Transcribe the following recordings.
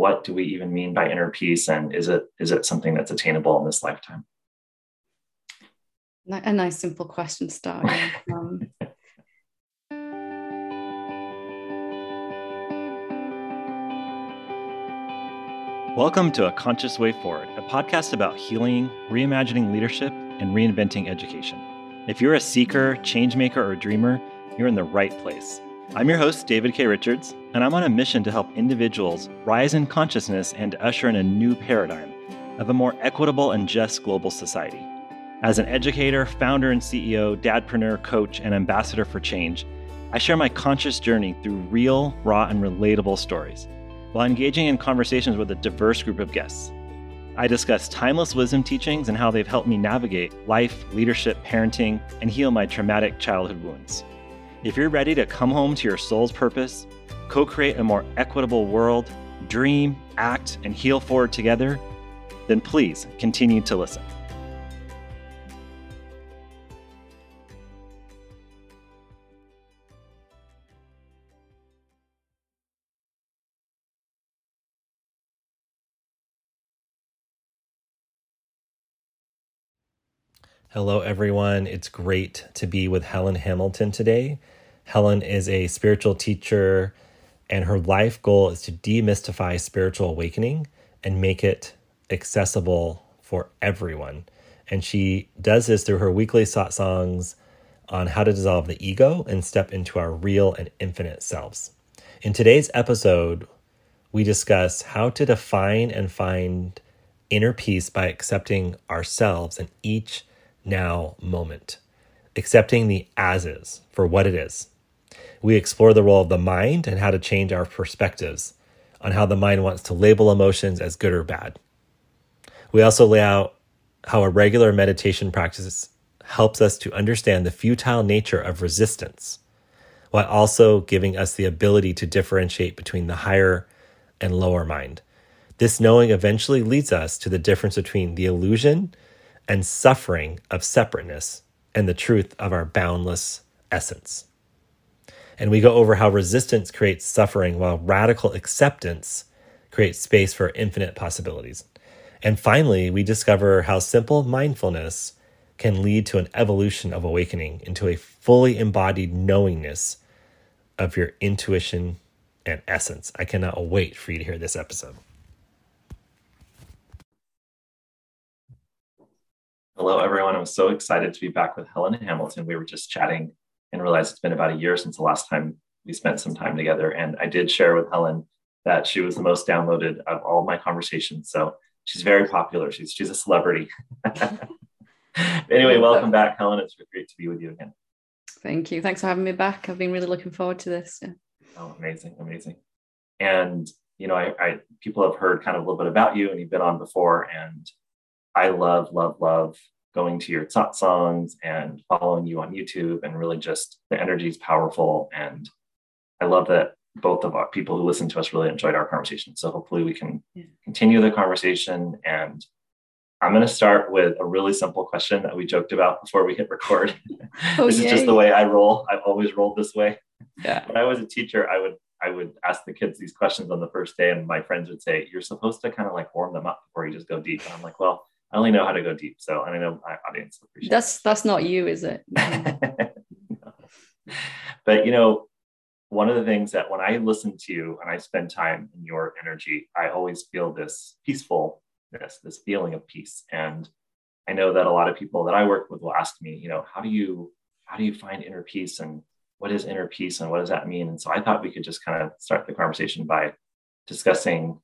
what do we even mean by inner peace and is it is it something that's attainable in this lifetime a nice simple question start um, Welcome to A Conscious Way Forward, a podcast about healing, reimagining leadership, and reinventing education. If you're a seeker, changemaker, or dreamer, you're in the right place. I'm your host, David K. Richards, and I'm on a mission to help individuals rise in consciousness and usher in a new paradigm of a more equitable and just global society. As an educator, founder and CEO, dadpreneur, coach, and ambassador for change, I share my conscious journey through real, raw, and relatable stories while engaging in conversations with a diverse group of guests. I discuss timeless wisdom teachings and how they've helped me navigate life, leadership, parenting, and heal my traumatic childhood wounds. If you're ready to come home to your soul's purpose, co create a more equitable world, dream, act, and heal forward together, then please continue to listen. Hello, everyone. It's great to be with Helen Hamilton today. Helen is a spiritual teacher, and her life goal is to demystify spiritual awakening and make it accessible for everyone. And she does this through her weekly satsangs on how to dissolve the ego and step into our real and infinite selves. In today's episode, we discuss how to define and find inner peace by accepting ourselves in each now moment, accepting the as is for what it is. We explore the role of the mind and how to change our perspectives on how the mind wants to label emotions as good or bad. We also lay out how a regular meditation practice helps us to understand the futile nature of resistance, while also giving us the ability to differentiate between the higher and lower mind. This knowing eventually leads us to the difference between the illusion and suffering of separateness and the truth of our boundless essence. And we go over how resistance creates suffering while radical acceptance creates space for infinite possibilities. And finally, we discover how simple mindfulness can lead to an evolution of awakening into a fully embodied knowingness of your intuition and essence. I cannot wait for you to hear this episode. Hello, everyone. I'm so excited to be back with Helen Hamilton. We were just chatting and realized it's been about a year since the last time we spent some time together. And I did share with Helen that she was the most downloaded of all my conversations. So she's very popular. She's she's a celebrity. anyway, welcome back, Helen. It's great to be with you again. Thank you. Thanks for having me back. I've been really looking forward to this. Yeah. Oh, amazing, amazing. And you know, I, I people have heard kind of a little bit about you, and you've been on before, and I love, love, love going to your satsangs and following you on YouTube and really just the energy is powerful. And I love that both of our people who listen to us really enjoyed our conversation. So hopefully we can yeah. continue the conversation. And I'm going to start with a really simple question that we joked about before we hit record. Oh, this is just the way I roll. I've always rolled this way. Yeah. When I was a teacher, I would I would ask the kids these questions on the first day, and my friends would say, "You're supposed to kind of like warm them up before you just go deep." And I'm like, "Well, I only know how to go deep. So I know my audience appreciates. That's that's not you, is it? no. But you know, one of the things that when I listen to you and I spend time in your energy, I always feel this peacefulness, this feeling of peace. And I know that a lot of people that I work with will ask me, you know, how do you how do you find inner peace and what is inner peace and what does that mean? And so I thought we could just kind of start the conversation by discussing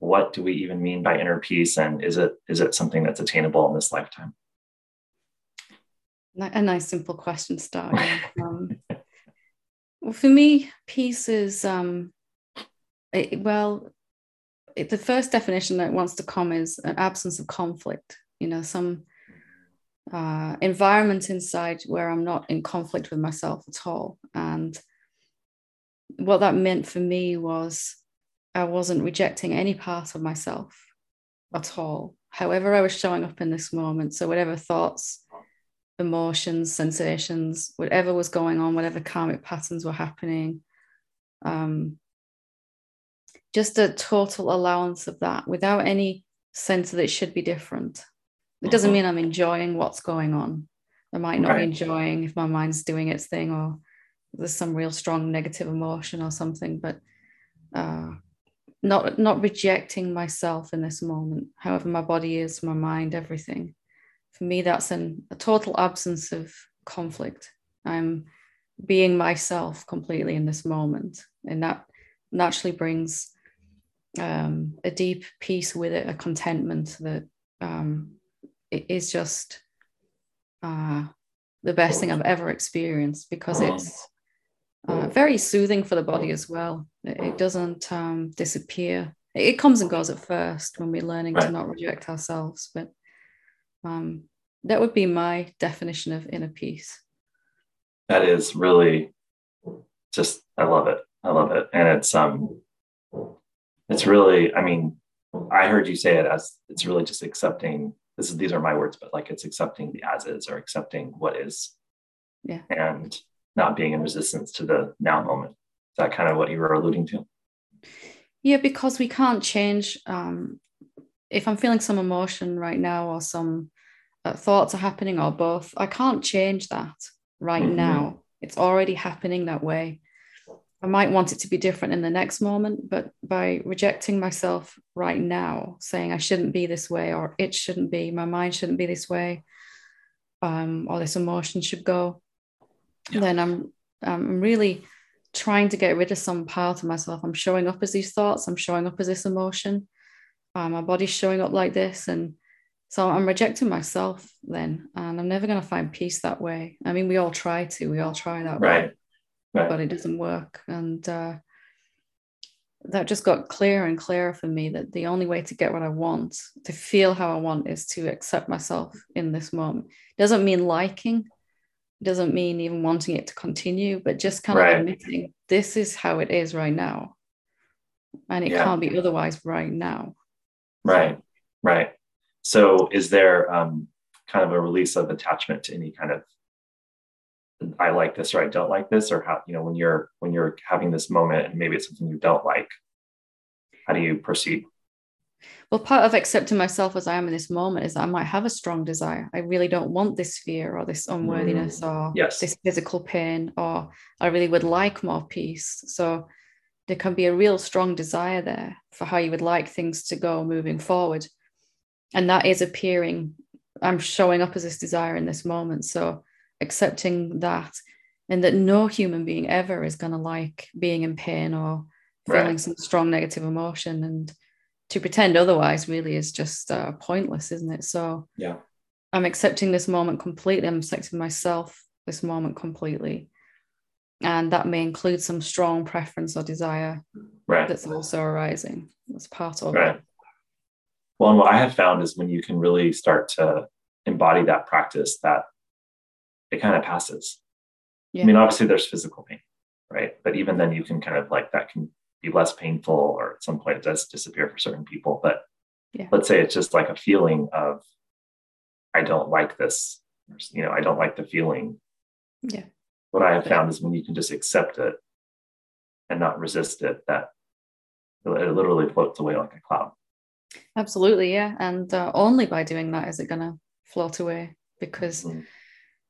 what do we even mean by inner peace and is it is it something that's attainable in this lifetime? A nice simple question start um, well for me peace is um, it, well it, the first definition that wants to come is an absence of conflict. You know some uh, environment inside where i'm not in conflict with myself at all. And what that meant for me was I wasn't rejecting any part of myself at all. However, I was showing up in this moment. So, whatever thoughts, emotions, sensations, whatever was going on, whatever karmic patterns were happening, um, just a total allowance of that without any sense that it should be different. It doesn't mm-hmm. mean I'm enjoying what's going on. I might not right. be enjoying if my mind's doing its thing or there's some real strong negative emotion or something, but uh, not not rejecting myself in this moment, however my body is, my mind, everything. For me, that's an, a total absence of conflict. I'm being myself completely in this moment, and that naturally brings um, a deep peace with it, a contentment that um, is just uh, the best thing I've ever experienced because it's uh, very soothing for the body as well. It, it doesn't um, disappear. It, comes and goes at first when we're learning right. to not reject ourselves, but um, that would be my definition of inner peace. That is really just I love it. I love it, and it's um it's really, I mean, I heard you say it as it's really just accepting this is these are my words, but like it's accepting the as is or accepting what is. Yeah. And not being in resistance to the now moment. Is that kind of what you were alluding to? Yeah, because we can't change. Um, if I'm feeling some emotion right now or some uh, thoughts are happening or both, I can't change that right mm-hmm. now. It's already happening that way. I might want it to be different in the next moment, but by rejecting myself right now, saying I shouldn't be this way, or it shouldn't be, my mind shouldn't be this way, um, or this emotion should go, yeah. then I'm I'm really trying to get rid of some part of myself. I'm showing up as these thoughts. I'm showing up as this emotion. Um, my body's showing up like this, and so I'm rejecting myself then, and I'm never going to find peace that way. I mean, we all try to. We all try that right. way right. but it doesn't work. And uh, that just got clearer and clearer for me that the only way to get what I want, to feel how I want, is to accept myself in this moment. It Doesn't mean liking, doesn't mean even wanting it to continue, but just kind right. of admitting this is how it is right now. And it yeah. can't be otherwise right now. Right, right. So, is there um, kind of a release of attachment to any kind of I like this or I don't like this, or how you know when you're when you're having this moment and maybe it's something you don't like, how do you proceed? Well, part of accepting myself as I am in this moment is I might have a strong desire. I really don't want this fear or this unworthiness mm, or yes. this physical pain, or I really would like more peace. So there can be a real strong desire there for how you would like things to go moving forward. And that is appearing, I'm showing up as this desire in this moment. So accepting that and that no human being ever is going to like being in pain or feeling right. some strong negative emotion and to pretend otherwise really is just uh, pointless isn't it so yeah i'm accepting this moment completely i'm accepting myself this moment completely and that may include some strong preference or desire right. that's also arising that's part of right. it well and what i have found is when you can really start to embody that practice that it kind of passes. Yeah. I mean, obviously there's physical pain, right? But even then you can kind of like that can be less painful or at some point it does disappear for certain people. But yeah. let's say it's just like a feeling of I don't like this, you know, I don't like the feeling. Yeah. What I have found is when you can just accept it and not resist it, that it literally floats away like a cloud. Absolutely, yeah. And uh, only by doing that is it going to float away because mm-hmm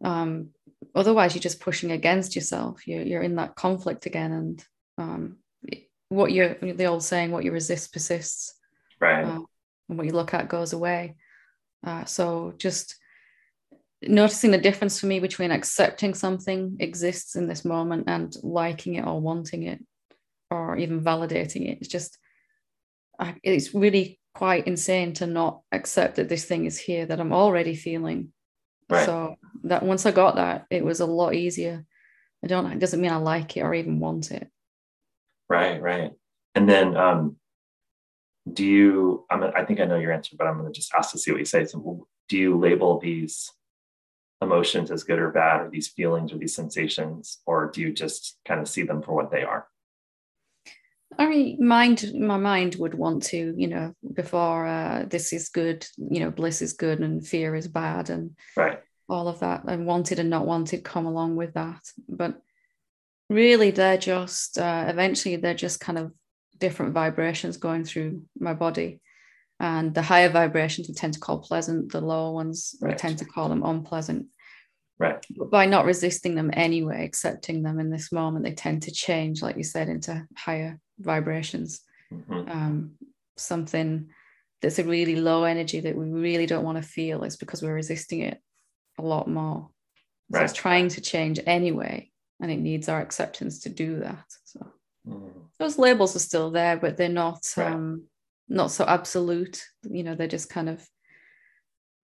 um, otherwise you're just pushing against yourself you're, you're in that conflict again and um, what you're the old saying what you resist persists right uh, and what you look at goes away uh, so just noticing the difference for me between accepting something exists in this moment and liking it or wanting it or even validating it it's just it's really quite insane to not accept that this thing is here that i'm already feeling Right. So that once I got that, it was a lot easier. I don't. It doesn't mean I like it or even want it. Right. Right. And then, um, do you? I'm. I think I know your answer, but I'm going to just ask to see what you say. So, do you label these emotions as good or bad, or these feelings or these sensations, or do you just kind of see them for what they are? I mean, mind my mind would want to, you know, before uh, this is good, you know, bliss is good and fear is bad, and right. all of that, and wanted and not wanted come along with that. But really, they're just uh, eventually they're just kind of different vibrations going through my body. And the higher vibrations we tend to call pleasant, the lower ones right. we tend to call them unpleasant. Right. But by not resisting them anyway, accepting them in this moment, they tend to change, like you said, into higher vibrations. Mm-hmm. Um, something that's a really low energy that we really don't want to feel is because we're resisting it a lot more. So right. it's trying to change anyway, and it needs our acceptance to do that. So mm. those labels are still there, but they're not right. um, not so absolute. You know, they're just kind of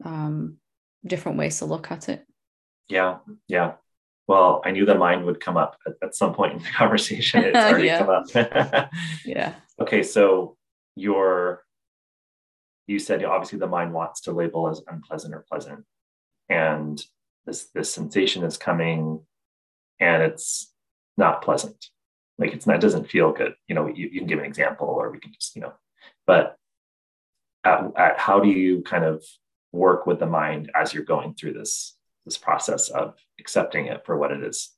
um, different ways to look at it. Yeah, yeah. Well, I knew the mind would come up at, at some point in the conversation. It's already come up. yeah. Okay, so your you said obviously the mind wants to label as unpleasant or pleasant and this this sensation is coming and it's not pleasant. Like it's not it doesn't feel good. You know you, you can give an example or we can just you know but at, at how do you kind of work with the mind as you're going through this this process of accepting it for what it is?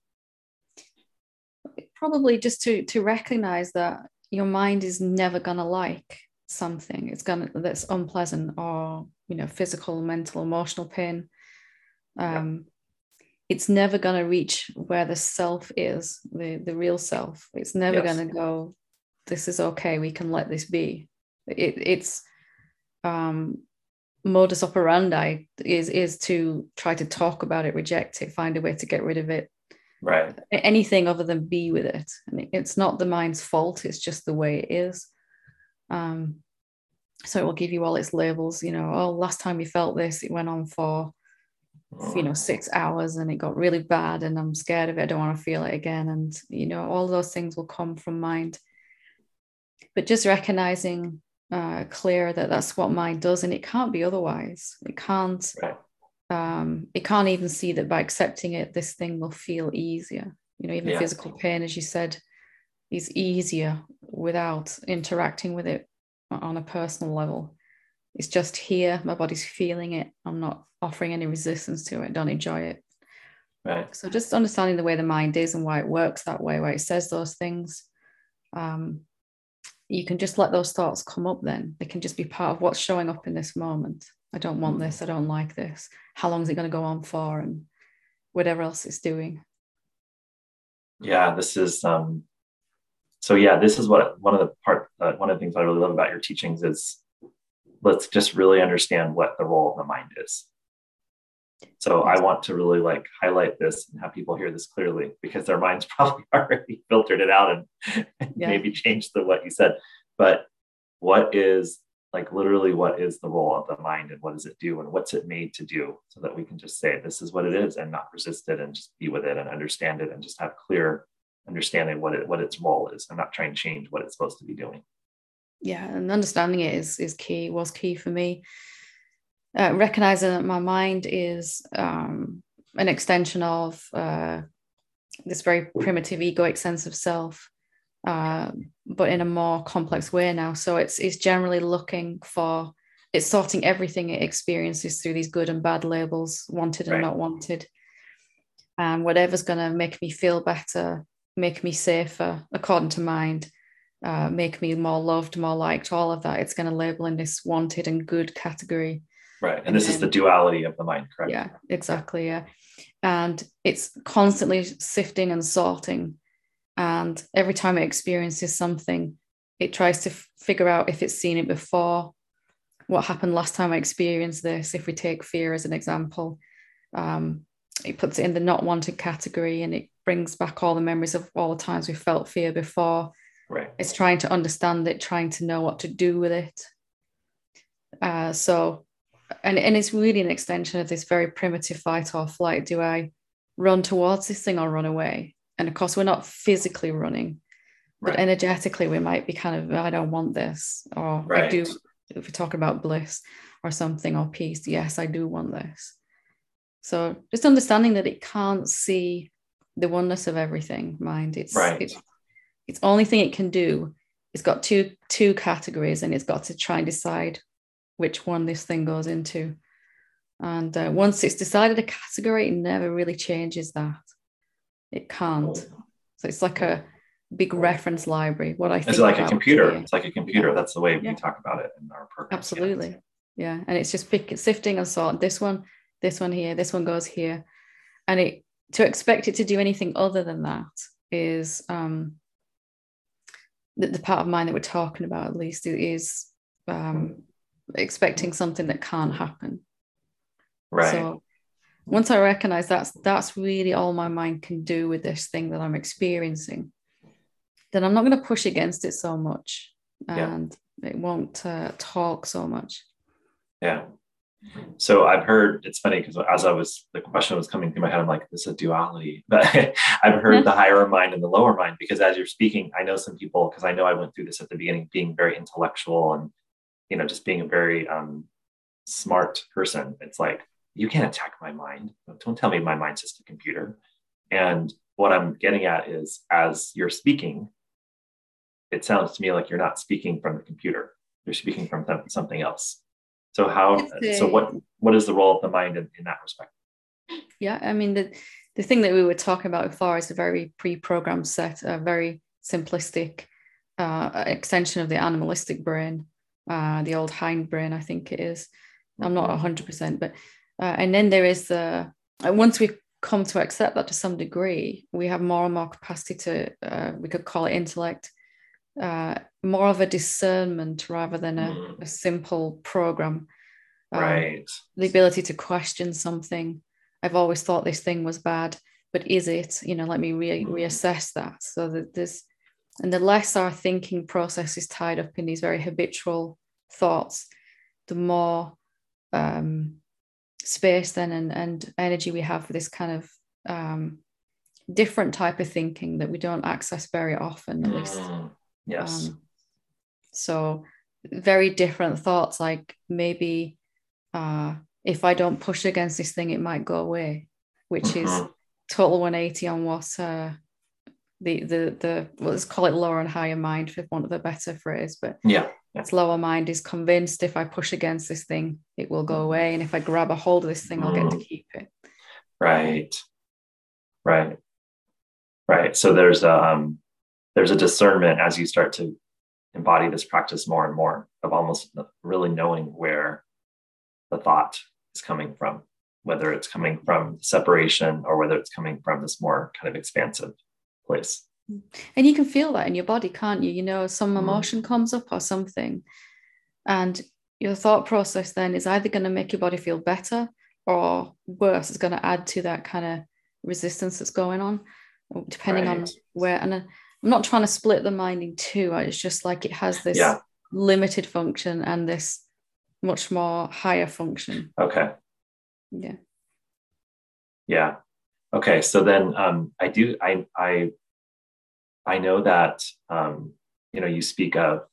Probably just to to recognize that your mind is never going to like something. It's gonna that's unpleasant or you know physical mental emotional pain. Um. It's never gonna reach where the self is the the real self. It's never yes. gonna go this is okay we can let this be. It, it's um modus operandi is is to try to talk about it reject it find a way to get rid of it. Right. Anything other than be with it. And it's not the mind's fault it's just the way it is. Um, so it will give you all its labels, you know, oh, last time you felt this, it went on for, you know, six hours and it got really bad and I'm scared of it. I don't want to feel it again. And, you know, all those things will come from mind. But just recognizing uh, clear that that's what mind does and it can't be otherwise. It can't. Um, it can't even see that by accepting it, this thing will feel easier. You know, even yeah. physical pain, as you said, is easier without interacting with it on a personal level. It's just here, my body's feeling it. I'm not offering any resistance to it. Don't enjoy it. Right. So just understanding the way the mind is and why it works that way, why it says those things. Um, you can just let those thoughts come up then. They can just be part of what's showing up in this moment. I don't want this. I don't like this. How long is it going to go on for? And whatever else it's doing. Yeah, this is um, so yeah, this is what one of the part uh, one of the things I really love about your teachings is let's just really understand what the role of the mind is. So I want to really like highlight this and have people hear this clearly because their minds probably already filtered it out and yeah. maybe changed the what you said. But what is like literally what is the role of the mind and what does it do and what's it made to do so that we can just say this is what it is and not resist it and just be with it and understand it and just have clear understanding what it what its role is. I'm not trying to change what it's supposed to be doing. Yeah, and understanding it is is key. Was key for me. Uh, recognizing that my mind is um, an extension of uh, this very primitive egoic sense of self, uh, but in a more complex way now. So it's it's generally looking for it's sorting everything it experiences through these good and bad labels, wanted and right. not wanted. And whatever's going to make me feel better make me safer according to mind, uh, make me more loved, more liked, all of that. It's going to label in this wanted and good category. Right. And, and this then, is the duality of the mind, correct? Yeah, exactly. Yeah. And it's constantly sifting and sorting. And every time it experiences something, it tries to f- figure out if it's seen it before, what happened last time I experienced this. If we take fear as an example, um, it puts it in the not wanted category and it brings back all the memories of all the times we felt fear before. Right. It's trying to understand it, trying to know what to do with it. Uh, so, and, and it's really an extension of this very primitive fight or flight. Do I run towards this thing or run away? And of course, we're not physically running, but right. energetically, we might be kind of, I don't want this, or right. I do, if we're talking about bliss or something or peace, yes, I do want this. So just understanding that it can't see the oneness of everything mind it's right. it's it's only thing it can do it's got two two categories and it's got to try and decide which one this thing goes into and uh, once it's decided a category it never really changes that it can't so it's like a big reference library. What I think it's like a computer. It's like a computer. That's the way yeah. we talk about it in our program. Absolutely. Yeah. And it's just pick, sifting and sort this one, this one here, this one goes here. And it to expect it to do anything other than that is um the, the part of mind that we're talking about at least is um expecting something that can't happen. Right. So once I recognize that's that's really all my mind can do with this thing that I'm experiencing, then I'm not going to push against it so much, and yeah. it won't uh, talk so much. Yeah. So I've heard it's funny because as I was the question was coming through my head, I'm like, this is a duality. But I've heard the higher mind and the lower mind because as you're speaking, I know some people because I know I went through this at the beginning, being very intellectual and you know just being a very um, smart person. It's like you can't attack my mind. Don't tell me my mind's just a computer. And what I'm getting at is as you're speaking, it sounds to me like you're not speaking from the computer. You're speaking from something else. So how so what what is the role of the mind in, in that respect? Yeah, I mean the the thing that we were talking about before is a very pre-programmed set, a very simplistic uh, extension of the animalistic brain, uh, the old hind brain, I think it is. I'm not 100%, mm-hmm. but uh, and then there is the uh, once we come to accept that to some degree, we have more and more capacity to uh, we could call it intellect, uh, more of a discernment rather than a, mm. a simple program. Um, right. The ability to question something. I've always thought this thing was bad, but is it? You know, let me re- mm. reassess that. So that there's, and the less our thinking process is tied up in these very habitual thoughts, the more um, space then and, and energy we have for this kind of um, different type of thinking that we don't access very often at least mm, yes um, so very different thoughts like maybe uh, if i don't push against this thing it might go away which mm-hmm. is total 180 on what uh, the the the well, let's call it lower and higher mind for want of a better phrase but yeah its lower mind is convinced if I push against this thing, it will go away. And if I grab a hold of this thing, I'll get to mm. keep it. Right. Right. Right. So there's um, there's a discernment as you start to embody this practice more and more of almost really knowing where the thought is coming from, whether it's coming from separation or whether it's coming from this more kind of expansive place. And you can feel that in your body, can't you? You know, some mm. emotion comes up or something. And your thought process then is either going to make your body feel better or worse. It's going to add to that kind of resistance that's going on, depending right. on where. And uh, I'm not trying to split the mind in two. It's just like it has this yeah. limited function and this much more higher function. Okay. Yeah. Yeah. Okay. So then um, I do, I, I I know that um, you know you speak of.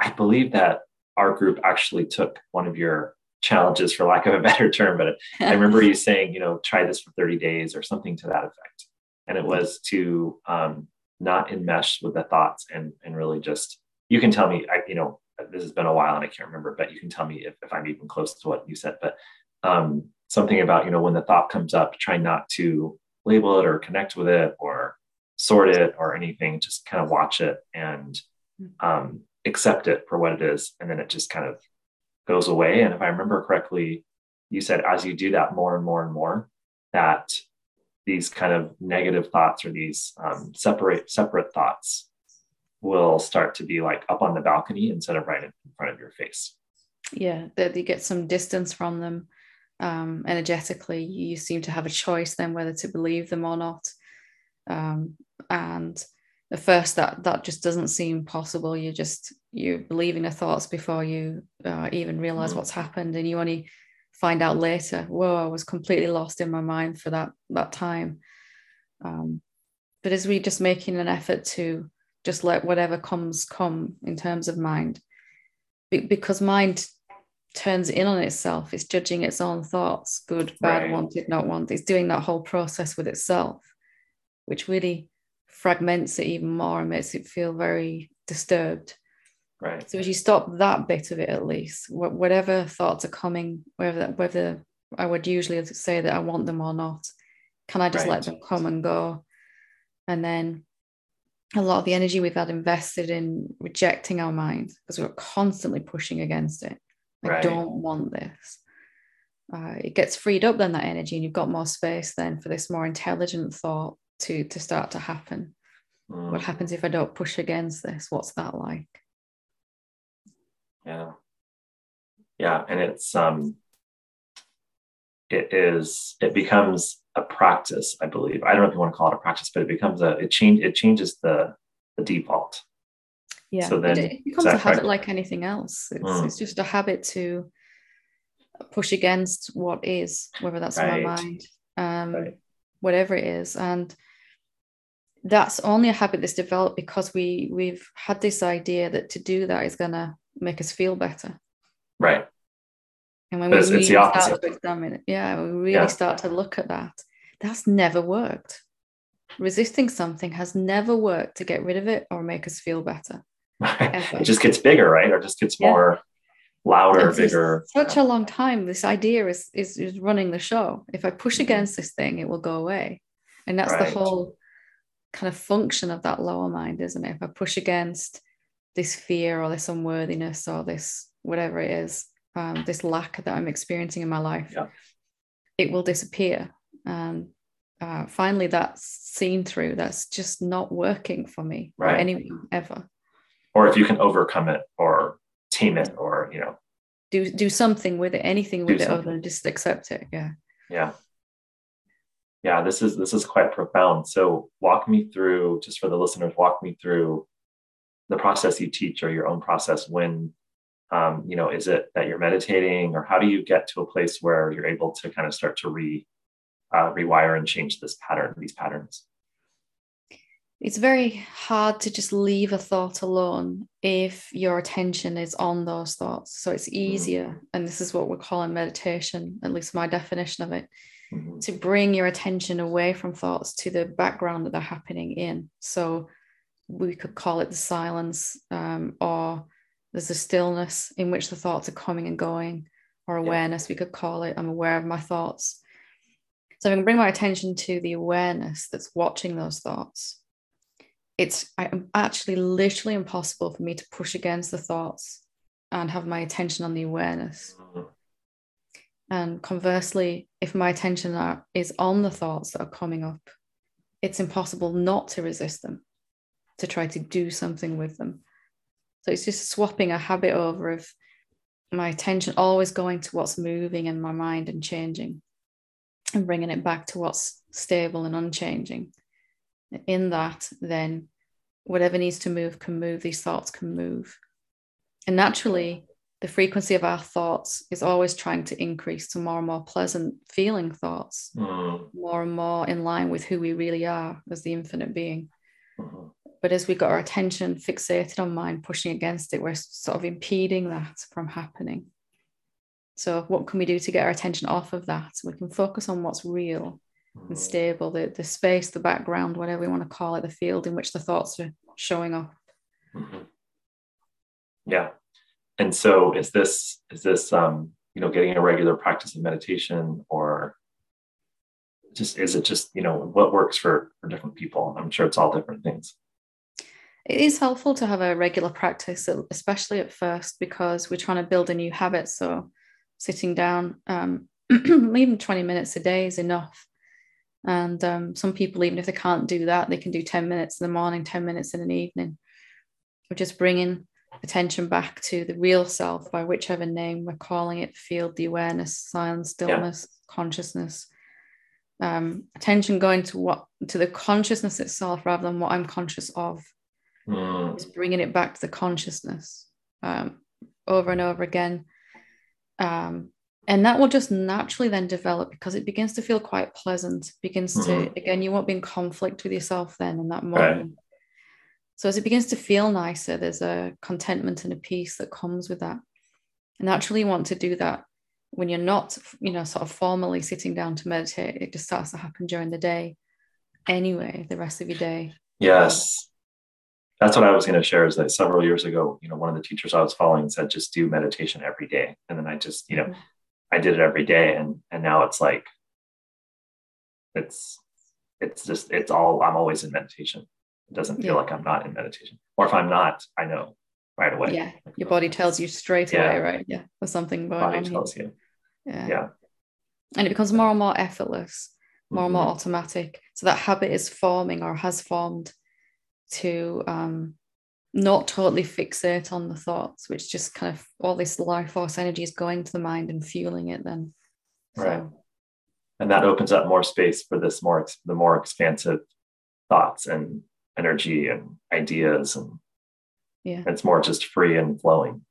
I believe that our group actually took one of your challenges, for lack of a better term, but I remember you saying, you know, try this for 30 days or something to that effect, and it was to um, not enmesh with the thoughts and and really just. You can tell me, I, you know, this has been a while and I can't remember, but you can tell me if, if I'm even close to what you said. But um, something about you know when the thought comes up, try not to label it or connect with it or sort it or anything, just kind of watch it and um, accept it for what it is. And then it just kind of goes away. And if I remember correctly, you said as you do that more and more and more, that these kind of negative thoughts or these um, separate separate thoughts will start to be like up on the balcony instead of right in front of your face. Yeah, that you get some distance from them um, energetically. You seem to have a choice then whether to believe them or not. Um, and at first that that just doesn't seem possible you just you believe in the thoughts before you uh, even realize mm. what's happened and you only find out later. Whoa i was completely lost in my mind for that that time. Um, but as we just making an effort to just let whatever comes come in terms of mind. Be- because mind turns in on itself. It's judging its own thoughts good bad right. wanted not wanted it's doing that whole process with itself which really fragments it even more and makes it feel very disturbed. Right. So as you stop that bit of it, at least, whatever thoughts are coming, whether whether I would usually say that I want them or not, can I just right. let them come and go, and then a lot of the energy we've had invested in rejecting our mind because we're constantly pushing against it. I right. don't want this. Uh, it gets freed up then that energy, and you've got more space then for this more intelligent thought to to start to happen. Mm. What happens if I don't push against this? What's that like? Yeah, yeah, and it's um, it is it becomes a practice, I believe. I don't know if you want to call it a practice, but it becomes a it change it changes the the default. Yeah. So then it becomes a habit like anything else. It's, mm. it's just a habit to push against what is, whether that's right. in my mind, um, right. whatever it is. And that's only a habit that's developed because we we've had this idea that to do that is gonna make us feel better. Right. And when but we it's, really it's start to examine it, yeah, we really yeah. start to look at that, that's never worked. Resisting something has never worked to get rid of it or make us feel better. it just gets bigger, right? Or just gets more yeah. louder, bigger. Such a long time. This idea is, is is running the show. If I push mm-hmm. against this thing, it will go away. And that's right. the whole kind of function of that lower mind, isn't it? If I push against this fear or this unworthiness or this whatever it is, um, this lack that I'm experiencing in my life, yeah. it will disappear. And uh, finally, that's seen through. That's just not working for me right. or anyone ever. Or if you can overcome it or tame it or, you know, do do something with it, anything with it other than just accept it. Yeah. Yeah. Yeah, this is this is quite profound. So walk me through, just for the listeners, walk me through the process you teach or your own process when um, you know is it that you're meditating or how do you get to a place where you're able to kind of start to re uh, rewire and change this pattern these patterns it's very hard to just leave a thought alone if your attention is on those thoughts so it's mm-hmm. easier mm-hmm. and this is what we're calling meditation at least my definition of it mm-hmm. to bring your attention away from thoughts to the background that they're happening in so we could call it the silence um, or there's a stillness in which the thoughts are coming and going or awareness yeah. we could call it. I'm aware of my thoughts. So i can bring my attention to the awareness that's watching those thoughts it's I, actually literally impossible for me to push against the thoughts and have my attention on the awareness. And conversely if my attention are, is on the thoughts that are coming up it's impossible not to resist them to try to do something with them. So it's just swapping a habit over of my attention always going to what's moving in my mind and changing and bringing it back to what's stable and unchanging. In that, then whatever needs to move can move, these thoughts can move. And naturally, the frequency of our thoughts is always trying to increase to more and more pleasant feeling thoughts, mm. more and more in line with who we really are as the infinite being. Mm-hmm. But as we got our attention fixated on mind, pushing against it, we're sort of impeding that from happening. So, what can we do to get our attention off of that? We can focus on what's real and stable, the, the space, the background, whatever we want to call it, the field in which the thoughts are showing up. Mm-hmm. Yeah. And so is this is this um, you know, getting a regular practice of meditation or just is it just, you know, what works for for different people? I'm sure it's all different things it is helpful to have a regular practice, especially at first, because we're trying to build a new habit. So sitting down, um, even 20 minutes a day is enough. And um, some people, even if they can't do that, they can do 10 minutes in the morning, 10 minutes in an evening. We're just bringing attention back to the real self by whichever name we're calling it field, the awareness, silence, stillness, yeah. consciousness. Um, attention going to what to the consciousness itself rather than what I'm conscious of mm. is bringing it back to the consciousness um, over and over again. Um, and that will just naturally then develop because it begins to feel quite pleasant, begins mm. to, mm-hmm. again, you won't be in conflict with yourself then in that moment. Right. So as it begins to feel nicer, there's a contentment and a peace that comes with that. And naturally, you want to do that when you're not, you know, sort of formally sitting down to meditate. It just starts to happen during the day anyway, the rest of your day. Yes that's what I was going to share is that several years ago, you know, one of the teachers I was following said, just do meditation every day. And then I just, you know, mm-hmm. I did it every day. And, and now it's like, it's, it's just, it's all, I'm always in meditation. It doesn't feel yeah. like I'm not in meditation. Or if I'm not, I know right away. Yeah. Your body tells you straight yeah. away, right? Yeah. Or something going body on. tells here. you. Yeah. Yeah. And it becomes more and more effortless, more mm-hmm. and more mm-hmm. automatic. So that habit is forming or has formed to um not totally fixate on the thoughts, which just kind of all this life force energy is going to the mind and fueling it then. So. Right. And that opens up more space for this more the more expansive thoughts and energy and ideas and yeah it's more just free and flowing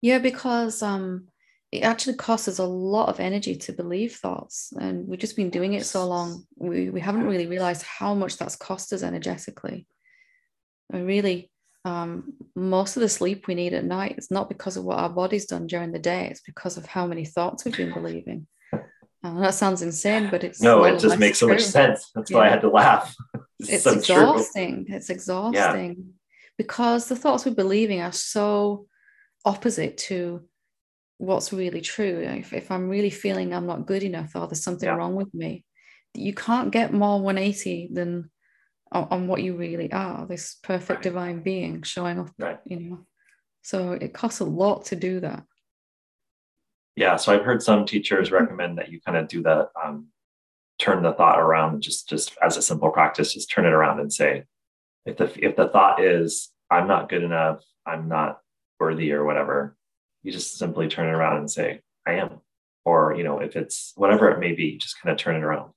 yeah because um it actually costs us a lot of energy to believe thoughts and we've just been doing it so long we, we haven't really realized how much that's cost us energetically and really um, most of the sleep we need at night is not because of what our body's done during the day it's because of how many thoughts we've been believing and that sounds insane but it's no it just makes true. so much sense that's yeah. why i had to laugh it's, it's so exhausting true. it's exhausting yeah. because the thoughts we're believing are so opposite to what's really true if, if i'm really feeling i'm not good enough or there's something yeah. wrong with me you can't get more 180 than on, on what you really are this perfect right. divine being showing up right. you know so it costs a lot to do that yeah so i've heard some teachers mm-hmm. recommend that you kind of do that um, turn the thought around just just as a simple practice just turn it around and say if the if the thought is i'm not good enough i'm not worthy or whatever you just simply turn it around and say i am or you know if it's whatever it may be just kind of turn it around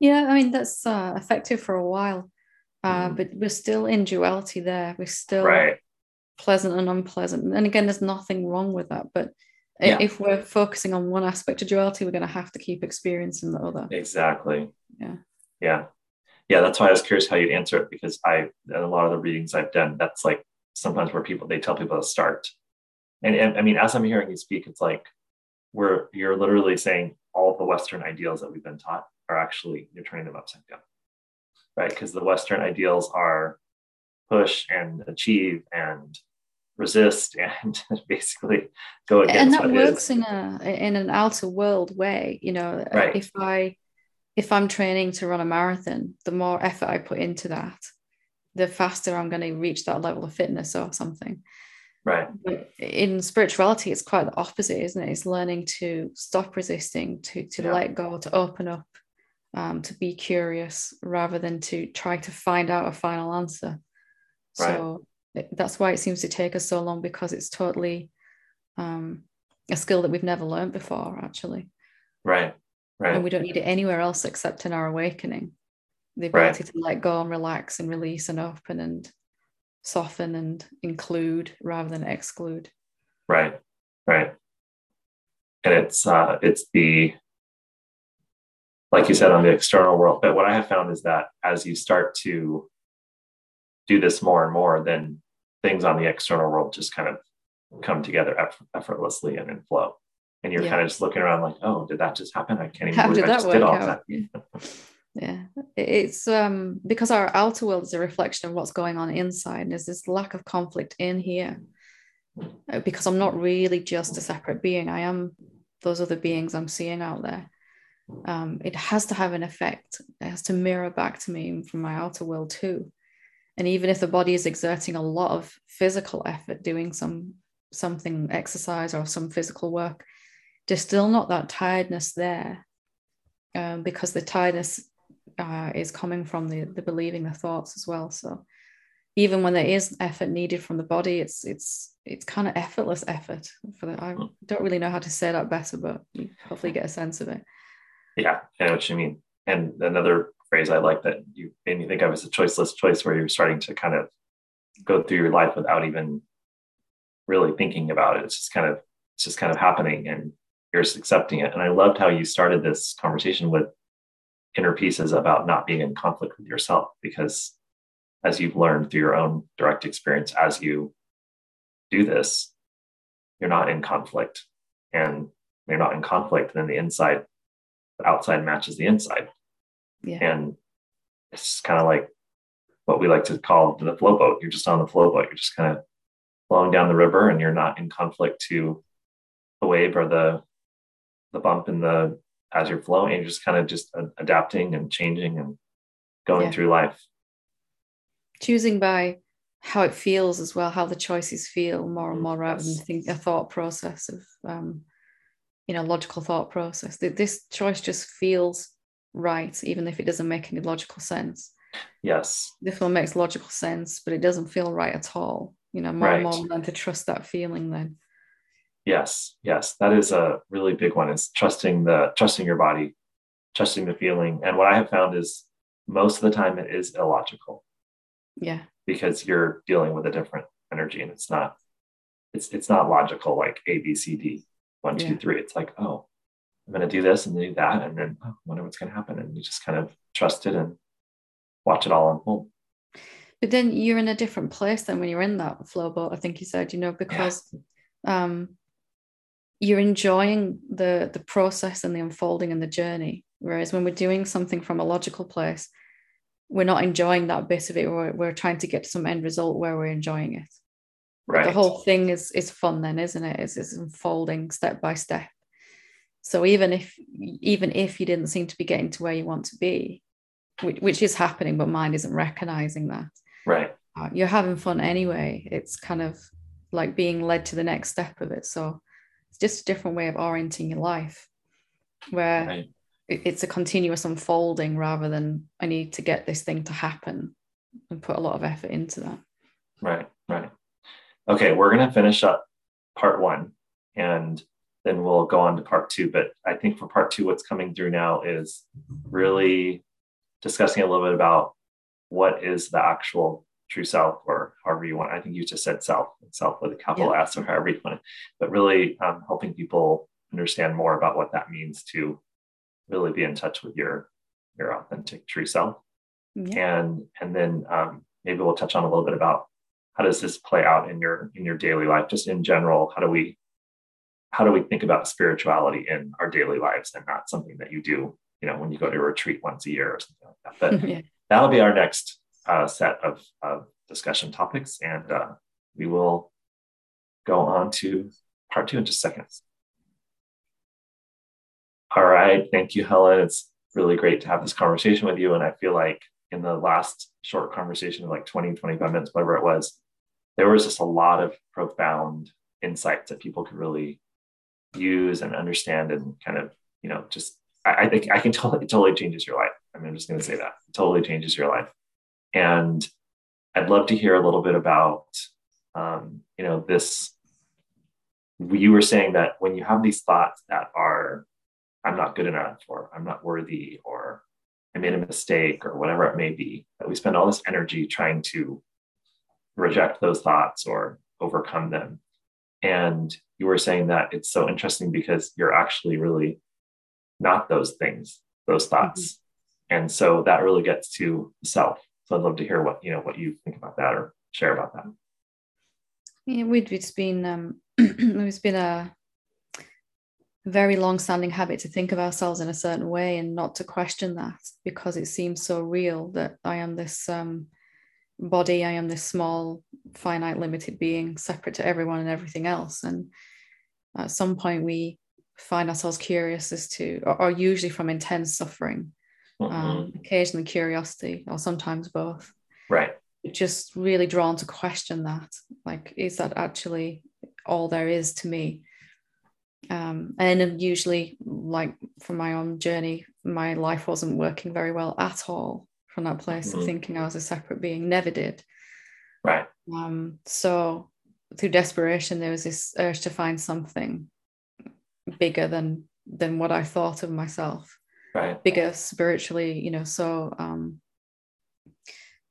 yeah i mean that's uh, effective for a while. Uh, mm. but we're still in duality there. We're still right. pleasant and unpleasant. And again there's nothing wrong with that but yeah. if we're focusing on one aspect of duality we're going to have to keep experiencing the other. Exactly. Yeah. Yeah. Yeah that's why i was curious how you'd answer it because i in a lot of the readings i've done that's like sometimes where people they tell people to start. And, and i mean as i'm hearing you speak it's like where you're literally saying all the western ideals that we've been taught are actually you're turning them upside down right? Because the western ideals are push and achieve and resist and basically go against and that works in a in an outer world way you know? Right. if i if i'm training to run a marathon the more effort i put into that the faster i'm going to reach that level of fitness or something. Right. But in spirituality it's quite the opposite isn't it? It's learning to stop resisting to to yeah. let go to open up um, to be curious rather than to try to find out a final answer. Right. so that's why it seems to take us so long because it's totally um, a skill that we've never learned before actually. Right right. And we don't need it anywhere else except in our awakening. The ability right. to let go and relax and release and open and soften and include rather than exclude. Right right. And it's uh it's the like you said on the external world but what i have found is that as you start to do this more and more then things on the external world just kind of come together effortlessly and in flow. And you're yeah. kind of just looking around like, oh, did that just happen? I can't even How believe I just did all out? that. yeah, it's um, because our outer world is a reflection of what's going on inside. And there's this lack of conflict in here uh, because I'm not really just a separate being. I am those other beings I'm seeing out there. Um, it has to have an effect. It has to mirror back to me from my outer world too and even if the body is exerting a lot of physical effort doing some something exercise or some physical work there's still not that tiredness there um, because the tiredness uh, is coming from the, the believing the thoughts as well so even when there is effort needed from the body it's it's it's kind of effortless effort for that i hmm. don't really know how to say that better but you hopefully get a sense of it yeah i know what you mean and another phrase I like that you made me think of as a choiceless choice, where you're starting to kind of go through your life without even really thinking about it. It's just kind of it's just kind of happening, and you're just accepting it. And I loved how you started this conversation with inner pieces about not being in conflict with yourself, because as you've learned through your own direct experience, as you do this, you're not in conflict, and you're not in conflict. And then the inside, the outside matches the inside yeah. And it's kind of like what we like to call the flow boat. You're just on the flow boat. You're just kind of flowing down the river and you're not in conflict to the wave or the the bump in the as you're flowing. You're just kind of just adapting and changing and going yeah. through life. choosing by how it feels as well, how the choices feel more and more rather than think a thought process of um, you know, logical thought process. This choice just feels right, even if it doesn't make any logical sense. Yes. This one makes logical sense, but it doesn't feel right at all. You know, more right. and more learn to trust that feeling then. Yes, yes. That is a really big one is trusting the trusting your body, trusting the feeling. And what I have found is most of the time it is illogical. Yeah. Because you're dealing with a different energy and it's not it's it's not logical like A, B, C, D, one, yeah. two, three. It's like, oh, I'm gonna do this and do that, and then oh, I wonder what's gonna happen. And you just kind of trust it and watch it all unfold. But then you're in a different place than when you're in that flow boat, I think you said, you know, because yeah. um you're enjoying the the process and the unfolding and the journey. Whereas when we're doing something from a logical place, we're not enjoying that bit of it. We're, we're trying to get to some end result where we're enjoying it. Right. The whole thing is is fun then, isn't it? It's, it's unfolding step by step. So even if even if you didn't seem to be getting to where you want to be, which, which is happening, but mind isn't recognizing that. Right. Uh, you're having fun anyway. It's kind of like being led to the next step of it. So it's just a different way of orienting your life, where right. it's a continuous unfolding rather than I need to get this thing to happen and put a lot of effort into that. Right. Right. Okay, we're going to finish up part one and then we'll go on to part two. But I think for part two, what's coming through now is really discussing a little bit about what is the actual true self, or however you want. I think you just said self, self with a capital yeah. S, or however you want it, but really um, helping people understand more about what that means to really be in touch with your your authentic true self. Yeah. And and then um, maybe we'll touch on a little bit about how does this play out in your in your daily life? Just in general how do we how do we think about spirituality in our daily lives and not something that you do you know when you go to a retreat once a year or something like that? But yeah. that'll be our next uh, set of, of discussion topics. And uh, we will go on to part two in just seconds. All right. Thank you helen. It's really great to have this conversation with you. And i feel like in the last short conversation of like 20 25 minutes whatever it was there was just a lot of profound insights that people could really use and understand and kind of, you know, just I, think I can tell it totally changes your life. I mean, I'm just going to say that it totally changes your life. And I'd love to hear a little bit about, um, you know, this. You were saying that when you have these thoughts that are, I'm not good enough, or I'm not worthy, or I made a mistake, or whatever it may be, that we spend all this energy trying to reject those thoughts or overcome them. And you were saying that it's so interesting because you're actually really not those things, those thoughts. Mm-hmm. And so that really gets to self. So I'd love to hear what you know what you think about that or share about that. Yeah, it's been um, it's been a very long-standing habit to think of ourselves in a certain way and not to question that because it seems so real that I am this um, body i am this small finite limited being separate to everyone and everything else. And at some point we find ourselves curious as to or, or usually from intense suffering mm-hmm. um, occasionally curiosity or sometimes both. Right. Just really drawn to question that like is that actually all there is to me? Um, and usually like from my own journey my life wasn't working very well at all from that place mm-hmm. of thinking I was a separate being. Never did. Right. Um, so through desperation, there was this urge to find something bigger than than what I thought of myself. Right. Bigger spiritually, you know. So um,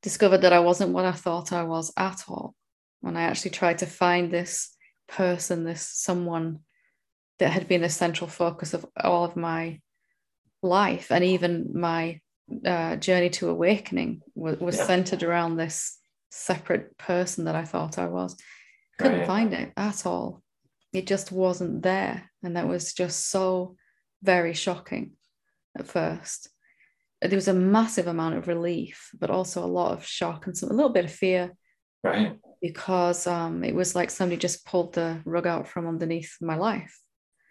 discovered that I wasn't what I thought I was at all. When I actually tried to find this person, this someone that had been the central focus of all of my life and even my uh, journey to awakening was, was yeah. centered around this separate person that I thought I was. Couldn't right. find it at all. It just wasn't there. And that was just so very shocking at first. There was a massive amount of relief, but also a lot of shock and some, a little bit of fear. Right. Because um, it was like somebody just pulled the rug out from underneath my life.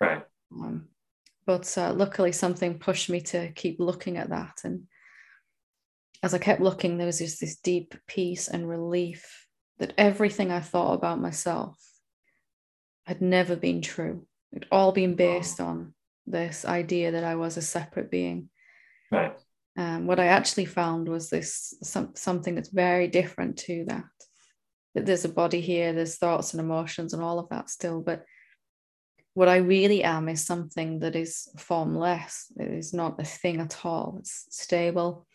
Right. Um, but uh, luckily something pushed me to keep looking at that and as I kept looking, there was just this deep peace and relief that everything I thought about myself had never been true. It'd all been based on this idea that I was a separate being. Right. Um, what I actually found was this some, something that's very different to that. That there's a body here, there's thoughts and emotions and all of that still, but what I really am is something that is formless. It is not a thing at all. It's stable.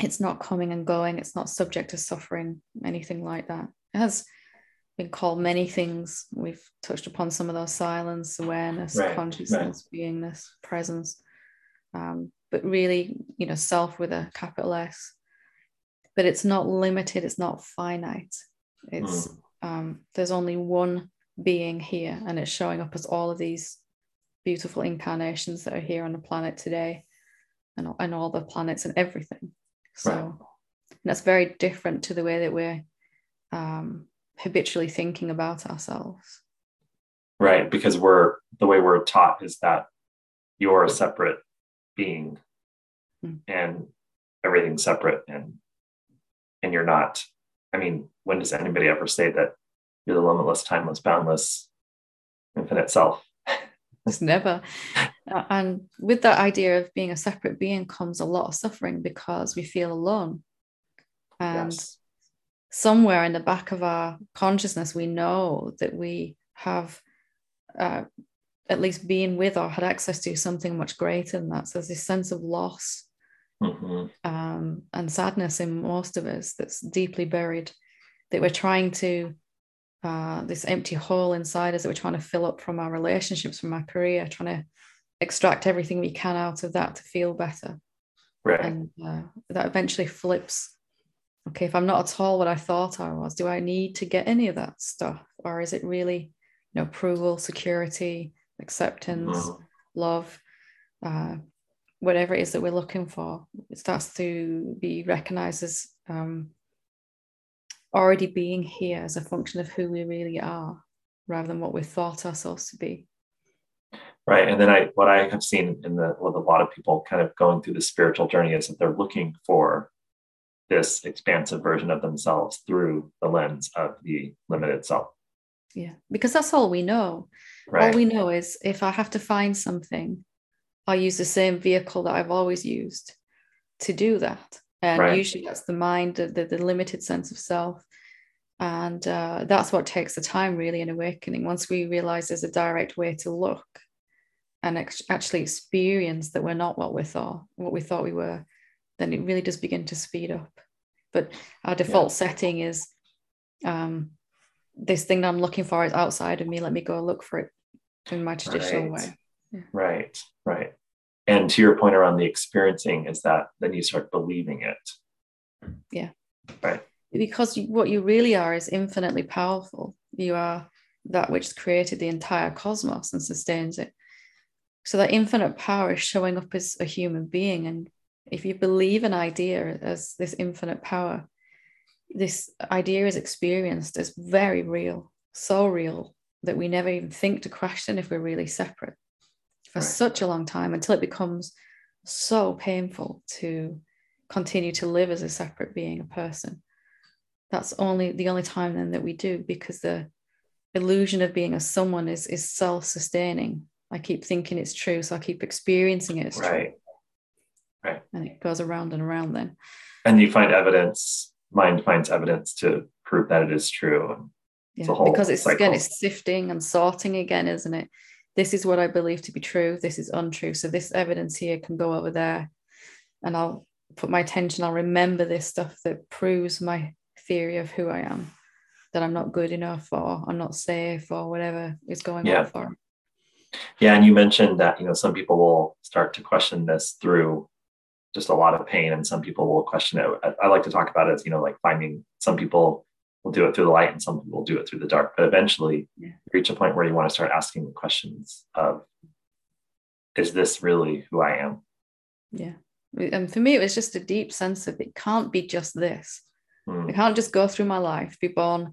It's not coming and going. It's not subject to suffering, anything like that. It has been called many things. We've touched upon some of those silence, awareness, right, consciousness, right. beingness, presence. Um, but really, you know, self with a capital S. But it's not limited, it's not finite. It's mm. um, there's only one being here, and it's showing up as all of these beautiful incarnations that are here on the planet today, and, and all the planets and everything. So right. that's very different to the way that we're um, habitually thinking about ourselves. Right, because we're the way we're taught is that you're a separate being mm. and everything's separate and and you're not. I mean, when does anybody ever say that you're the limitless, timeless, boundless, infinite self? it's never. Uh, and with that idea of being a separate being comes a lot of suffering because we feel alone. And yes somewhere in the back of our consciousness, we know that we have uh, at least been with or had access to something much greater than that. So there's this sense of loss mm-hmm. um, and sadness in most of us that's deeply buried, that we're trying to, uh, this empty hole inside us that we're trying to fill up from our relationships, from our career, trying to extract everything we can out of that to feel better. Right. And uh, that eventually flips okay, if I'm not at all what I thought I was, do I need to get any of that stuff? Or is it really, you know, approval, security, acceptance, mm-hmm. love, uh, whatever it is that we're looking for? It starts to be recognized as um, already being here as a function of who we really are, rather than what we thought ourselves to be. Right. And then I what I have seen in the with a lot of people kind of going through the spiritual journey is that they're looking for this expansive version of themselves through the lens of the limited self. Yeah, because that's all we know. Right. All we know is if I have to find something, I use the same vehicle that I've always used to do that. And right. usually that's the mind, the, the, the, limited sense of self. And uh, that's what takes the time, really, in awakening. Once we realize there's a direct way to look and ex- actually experience that we're not what we thought, what we thought we were, then it really does begin to speed up. But our default yeah. setting is um, this thing that I'm looking for is outside of me. Let me go look for it in my traditional right. way. Yeah. Right, right. And to your point around the experiencing is that then you start believing it. Yeah. Right. Because what you really are is infinitely powerful. You are that which created the entire cosmos and sustains it. So that infinite power is showing up as a human being and if you believe an idea as this infinite power, this idea is experienced as very real, so real that we never even think to question if we're really separate for right. such a long time until it becomes so painful to continue to live as a separate being, a person. That's only the only time then that we do because the illusion of being a someone is is self-sustaining. I keep thinking it's true, so I keep experiencing it as right. true. Right. And it goes around and around then. And you find evidence, mind finds evidence to prove that it is true. Yeah, it's because it's cycle. again, it's sifting and sorting again, isn't it? This is what I believe to be true. This is untrue. So this evidence here can go over there. And I'll put my attention, I'll remember this stuff that proves my theory of who I am, that I'm not good enough or I'm not safe or whatever is going yeah. on for. Yeah, and you mentioned that you know some people will start to question this through just a lot of pain and some people will question it I, I, like to talk about it as you know like finding some people will do it through the light and some people will do it through the dark but eventually yeah. you reach a point where you want to start asking the questions of is this really who i am yeah and for me it was just a deep sense of it can't be just this mm. i can't just go through my life be born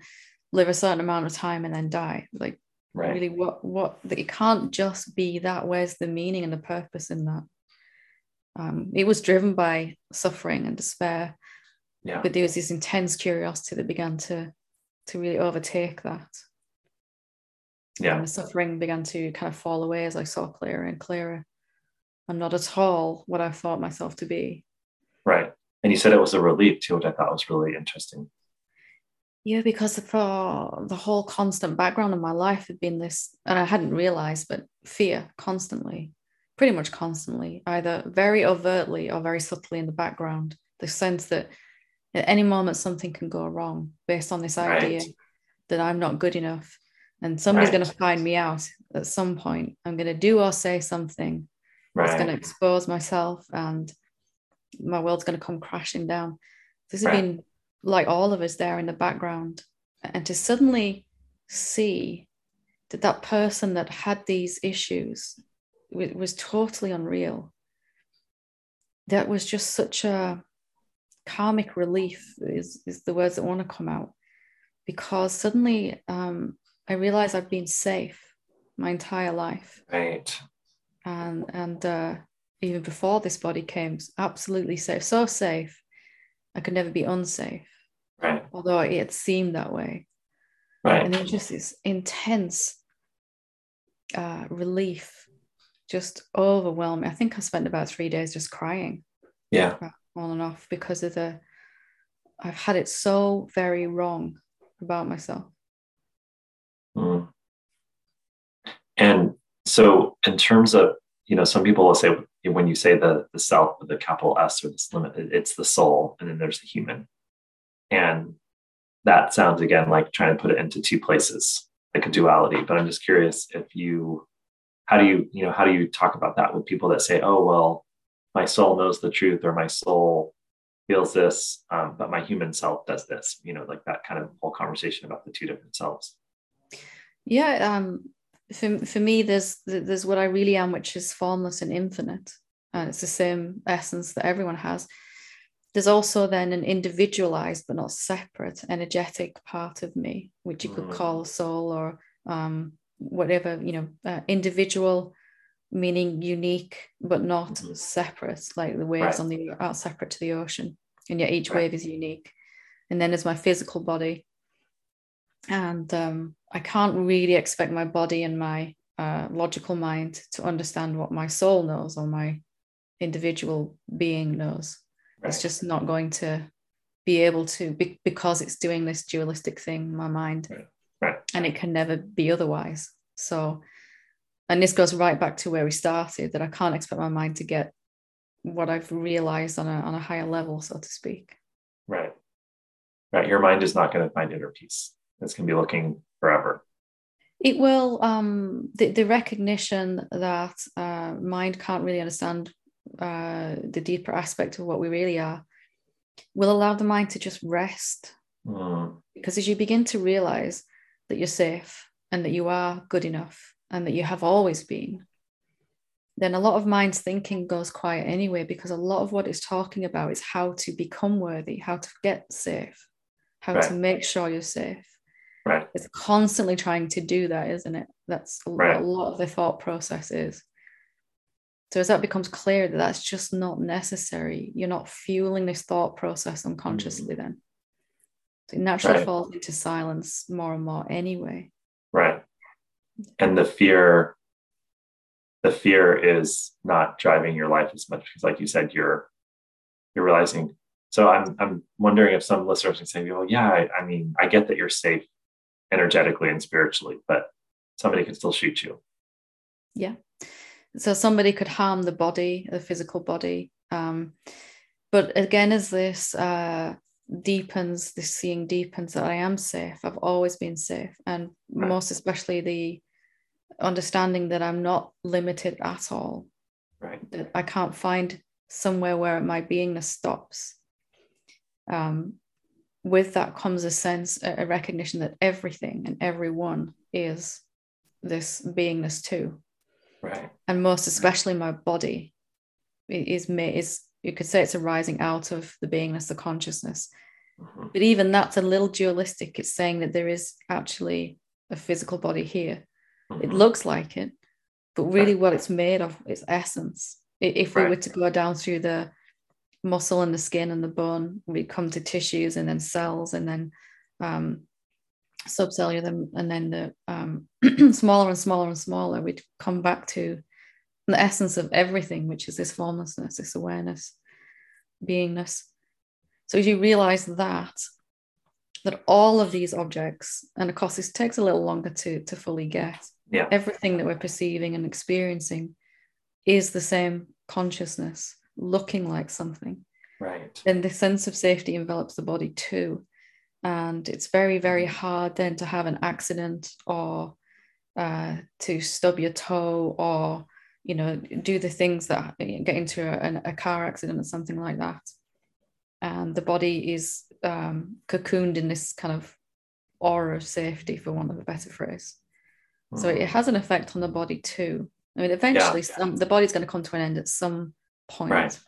live a certain amount of time and then die like right. really what what it can't just be that where's the meaning and the purpose in that Um, it was driven by suffering and despair. Yeah. But there was this intense curiosity that began to to really overtake that. Yeah. And the suffering began to kind of fall away as I saw clearer and clearer. I'm not at all what I thought myself to be. Right. And you said it was a relief too, which I thought was really interesting. Yeah, because for the whole constant background of my life had been this, and I hadn't realized, but fear constantly, pretty much constantly, either very overtly or very subtly in the background. The sense that at any moment something can go wrong based on this idea Right. that I'm not good enough and somebody's Right. going to find me out at some point. I'm going to do or say something that's going to expose myself and my world's going to come crashing down. This has Right. been like all of us there in the background. And to suddenly see that that person that had these issues was totally unreal. That was just such a karmic relief, is, is the words that want to come out. Because suddenly um, I realized I've been safe my entire life Right. and and uh, even before this body came, absolutely safe, so safe, I could never be unsafe. Right. Although it seemed that way, Right. and then just this intense uh, relief, just overwhelming. I think I spent about three days just crying Yeah. On and off because of the. I've had it so very wrong about myself. Mm. And so, in terms of, you know, some people will say when you say the the self with the capital S or this limit, it's the soul, and then there's the human. And that sounds again like trying to put it into two places, like a duality. But I'm just curious if you, how do you, you know, how do you talk about that with people that say, oh, well, my soul knows the truth or my soul feels this, um, but my human self does this, you know, like that kind of whole conversation about the two different selves. Yeah, um, for for me, there's there's what I really am, which is formless and infinite, and it's the same essence that everyone has. There's also then an individualized but not separate energetic part of me, which you could Mm. call soul or um, whatever you know, uh, individual meaning unique but not Mhm. separate, like the waves Right. on the are separate to the ocean, and yet each Right. wave is unique. And then there's my physical body, and um, I can't really expect my body and my uh, logical mind to understand what my soul knows or my individual being knows. It's just not going to be able to be, because it's doing this dualistic thing, my mind, Right. Right. and it can never be otherwise. So, and this goes right back to where we started that I can't expect my mind to get what I've realized on a on a higher level, so to speak. Right. Right. Your mind is not going to find inner peace. It's going to be looking forever. It will um the, the recognition that uh, mind can't really understand uh, the deeper aspect of what we really are will allow the mind to just rest Mm, because as you begin to realize that you're safe and that you are good enough and that you have always been then a lot of mind's thinking goes quiet anyway because a lot of what it's talking about is how to become worthy how to get safe how to make sure you're safe right. it's constantly trying to do that isn't it that's a, Right. a lot of the thought process is so as that becomes clear that that's just not necessary you're not fueling this thought process unconsciously mm. then so it naturally Right. falls into silence more and more anyway Right. And the fear, the fear is not driving your life as much because, like you said, you're you're realizing. So I'm I'm wondering if some listeners can say, well yeah, I, I mean, I get that you're safe energetically and spiritually, but somebody can still shoot you." Yeah so somebody could harm the body the physical body um, but again as this uh, deepens this seeing deepens that i am safe i've always been safe and Right. most especially the understanding that i'm not limited at all Right. that i can't find somewhere where my beingness stops um, with that comes a sense a recognition that everything and everyone is this beingness too Right. and most especially my body is ma- is you could say it's arising out of the beingness the consciousness Mhm. but even that's a little dualistic it's saying that there is actually a physical body here it Mhm. looks like it but really what it's made of is essence If we right. were to go down through the muscle and the skin and the bone, we'd come to tissues and then cells and then um, subcellular and then the um, smaller and smaller and smaller, we'd come back to the essence of everything, which is this formlessness, this awareness, beingness. So as you realize that, that all of these objects, and of course this takes a little longer to, to fully get, yeah. everything that we're perceiving and experiencing is the same consciousness looking like something. Right. Then the sense of safety envelops the body too. And it's very, very mm-hmm. hard then to have an accident or uh, to stub your toe or, you know, do the things that get into a, a car accident or something like that. And the body is um, cocooned in this kind of aura of safety, for want of a better phrase. Mm-hmm. So it has an effect on the body too. I mean, eventually, yeah. some, the body's going to come to an end at some point. Right.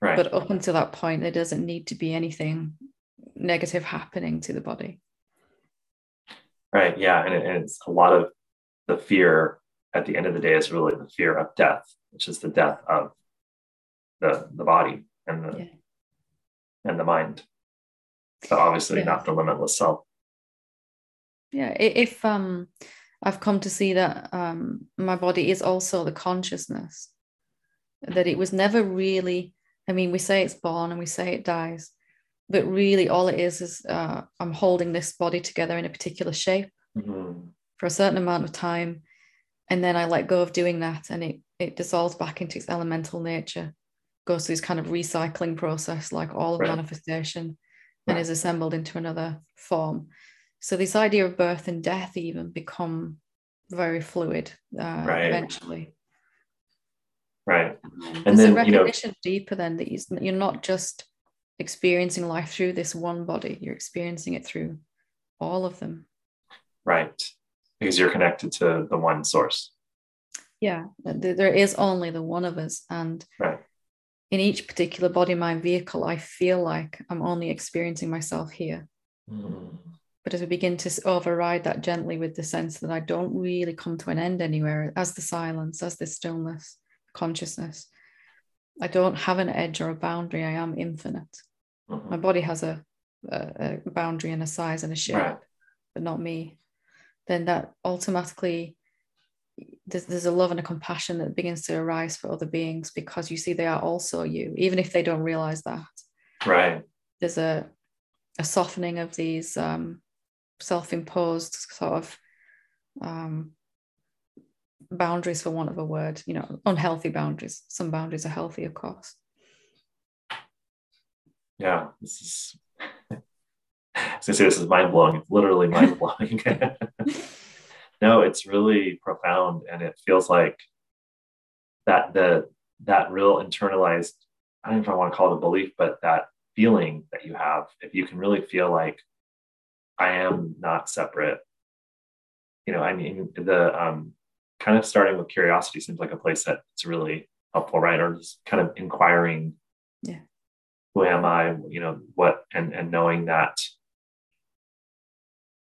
Right. But up until that point, there doesn't need to be anything negative happening to the body. Right. Yeah. And, it, and it's a lot of the fear at the end of the day is really the fear of death, which is the death of the the body and the yeah. and the mind. But obviously yeah. not the limitless self. Yeah. If um I've come to see that um my body is also the consciousness, that it was never really I mean, we say it's born and we say it dies, but really all it is is uh, I'm holding this body together in a particular shape mm-hmm. for a certain amount of time. And then I let go of doing that and it, it dissolves back into its elemental nature, goes through this kind of recycling process, like all of right. manifestation, and is assembled into another form. So this idea of birth and death even become very fluid uh, right. eventually. Right. And There's then, a recognition you know, deeper than that you're not just experiencing life through this one body, you're experiencing it through all of them. Right. Because you're connected to the one source. Yeah. There is only the one of us. And right. in each particular body mind vehicle, I feel like I'm only experiencing myself here. Mm. But as we begin to override that gently with the sense that I don't really come to an end anywhere, as the silence, as the stillness, consciousness. I don't have an edge or a boundary. I am infinite. Mm-hmm. My body has a, a, a, boundary and a size and a shape, right. but not me. Then that automatically there's, there's a love and a compassion that begins to arise for other beings because you see they are also you, even if they don't realize that. Right. There's a a softening of these um, self-imposed sort of um, boundaries for want of a word you know unhealthy boundaries some boundaries are healthy of course yeah this is I say this is mind blowing. It's literally mind blowing. no, it's really profound, and it feels like that the that real internalized. I don't know if I want to call it a belief, but that feeling that you have, if you can really feel like I am not separate. You know, I mean, the um, kind of starting with curiosity seems like a place that's really helpful, right? Or just kind of inquiring, yeah, who am I? You know, what and and knowing that.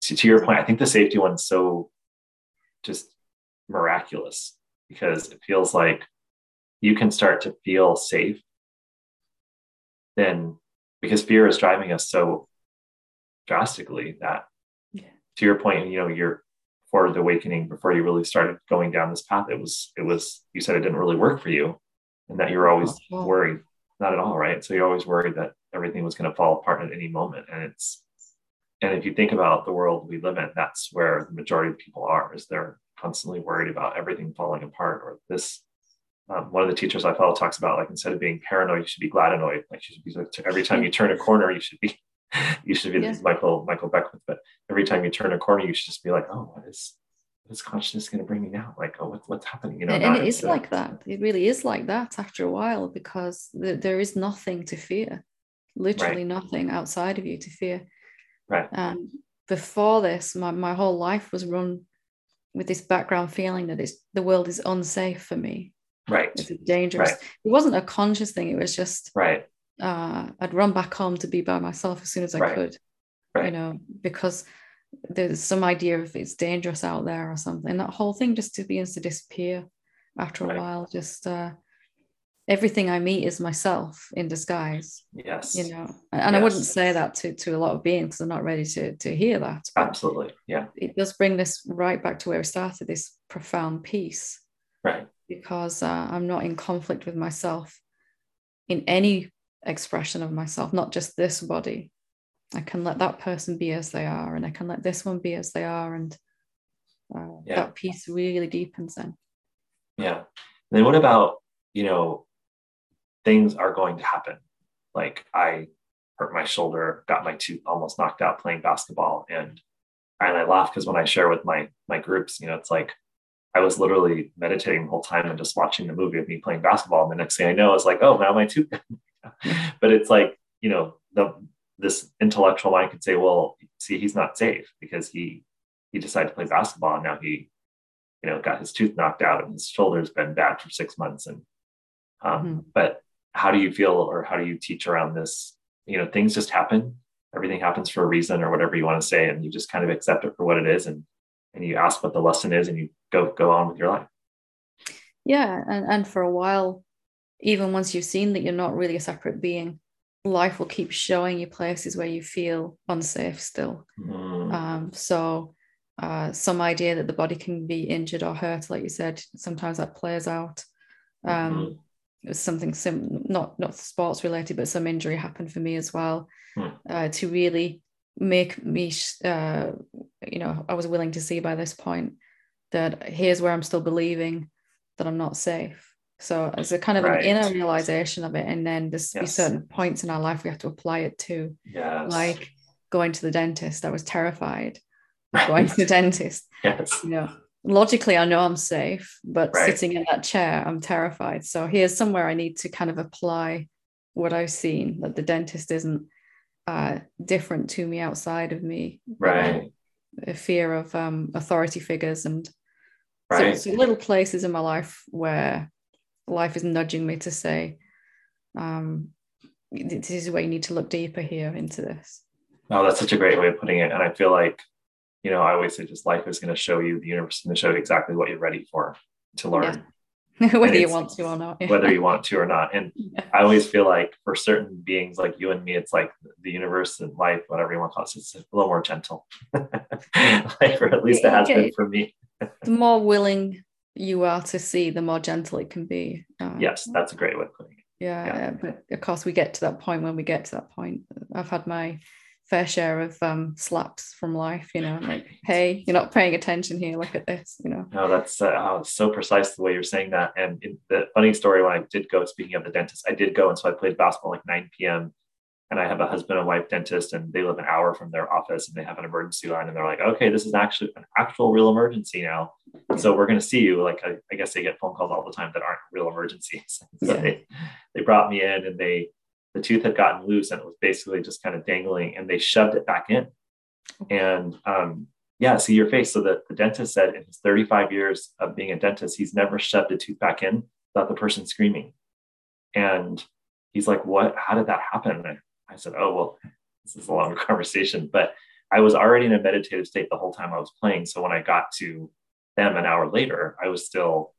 To, to your point, I think the safety one's so just miraculous because it feels like you can start to feel safe then because fear is driving us so drastically that yeah. to your point you know you're for the awakening before you really started going down this path it was it was you said it didn't really work for you and that you were always worried not at all right so you're always worried that everything was going to fall apart at any moment and it's and if you think about the world we live in that's where the majority of people are is they're constantly worried about everything falling apart or this um, one of the teachers I follow talks about like instead of being paranoid, you should be glad annoyed. Like you should be like, every time you turn a corner, you should be you should be yeah. Michael Michael Beckwith, but every time you turn a corner, you should just be like, oh, what is what is consciousness going to bring me now? Like, oh, what's what's happening? You know, and, and it is like that. It really is like that after a while because th- there is nothing to fear, literally right. nothing outside of you to fear. Right. And before this, my my whole life was run with this background feeling that it's the world is unsafe for me. Right. It's dangerous. Right. It wasn't a conscious thing. It was just right uh, I'd run back home to be by myself as soon as I right. could, right. you know, because there's some idea of it's dangerous out there or something. That whole thing just begins to disappear after a right. while. Just uh, everything I meet is myself in disguise. Yes. You know, and yes. I wouldn't say that to, to a lot of beings because they're not ready to, to hear that. Absolutely. Yeah. It does bring this right back to where we started this profound peace. Right. Because uh, I'm not in conflict with myself in any expression of myself, not just this body. I can let that person be as they are, and I can let this one be as they are. And uh, yeah. that peace really deepens in. Yeah. And then what about, you know, things are going to happen. Like I hurt my shoulder, got my tooth almost knocked out playing basketball, and and I laugh because when I share with my my groups, you know, it's like I was literally meditating the whole time and just watching the movie of me playing basketball. And the next thing I know, it's like, oh, now my tooth. but it's like, you know, the this intellectual mind could say, well, see, he's not safe because he he decided to play basketball and now he, you know, got his tooth knocked out and his shoulder's been bad for six months. And um, mm-hmm. but how do you feel or how do you teach around this you know things just happen everything happens for a reason or whatever you want to say and you just kind of accept it for what it is and and you ask what the lesson is and you go go on with your life yeah and, and for a while even once you've seen that you're not really a separate being life will keep showing you places where you feel unsafe still mm. um, so uh, some idea that the body can be injured or hurt like you said sometimes that plays out um, mm-hmm it was something sim not not sports related, but some injury happened for me as well. Hmm. Uh, to really make me, uh, you know, I was willing to see by this point that here's where I'm still believing that I'm not safe. So it's a kind of right. an inner realization of it, and then there's yes. certain points in our life we have to apply it to, yes. like going to the dentist. I was terrified going to the dentist. Yes. You know, logically I know I'm safe, but right. sitting in that chair, I'm terrified. So here's somewhere I need to kind of apply what I've seen that the dentist isn't uh, different to me outside of me. Right. a fear of um, authority figures and right. so, so, little places in my life where life is nudging me to say, um, this is where you need to look deeper here into this. Oh, that's such a great way of putting it. And I feel like you know, I always say just life is going to show you, the universe is going to show you exactly what you're ready for to learn. Yeah. whether you want to or not. Yeah. Whether you want to or not. And yeah. I always feel like for certain beings like you and me, it's like the universe and life, whatever you want to call it, it's a little more gentle. like, or at least it has been for me. the more willing you are to see, the more gentle it can be. Uh, yes, that's a great way of putting it. Yeah, yeah, but of course we get to that point when we get to that point. I've had my fair share of um, slaps from life, you know, like, hey, you're not paying attention here. Look at this, you know. No, that's uh, oh, so precise the way you're saying that. And the funny story when I did go, speaking of the dentist, I did go. And so I played basketball like 9 p.m. And I have a husband and wife dentist, and they live an hour from their office and they have an emergency line. And they're like, okay, this is actually an actual real emergency now. So we're going to see you. Like, I, I, guess they get phone calls all the time that aren't real emergencies. so yeah. they, they brought me in and they, the tooth had gotten loose and it was basically just kind of dangling and they shoved it back in. And um, yeah, see your face. So the, the dentist said in his 35 years of being a dentist, he's never shoved a tooth back in without the person screaming. And he's like, What? How did that happen? I said, Oh, well, this is a longer conversation, but I was already in a meditative state the whole time I was playing. So when I got to them an hour later, I was still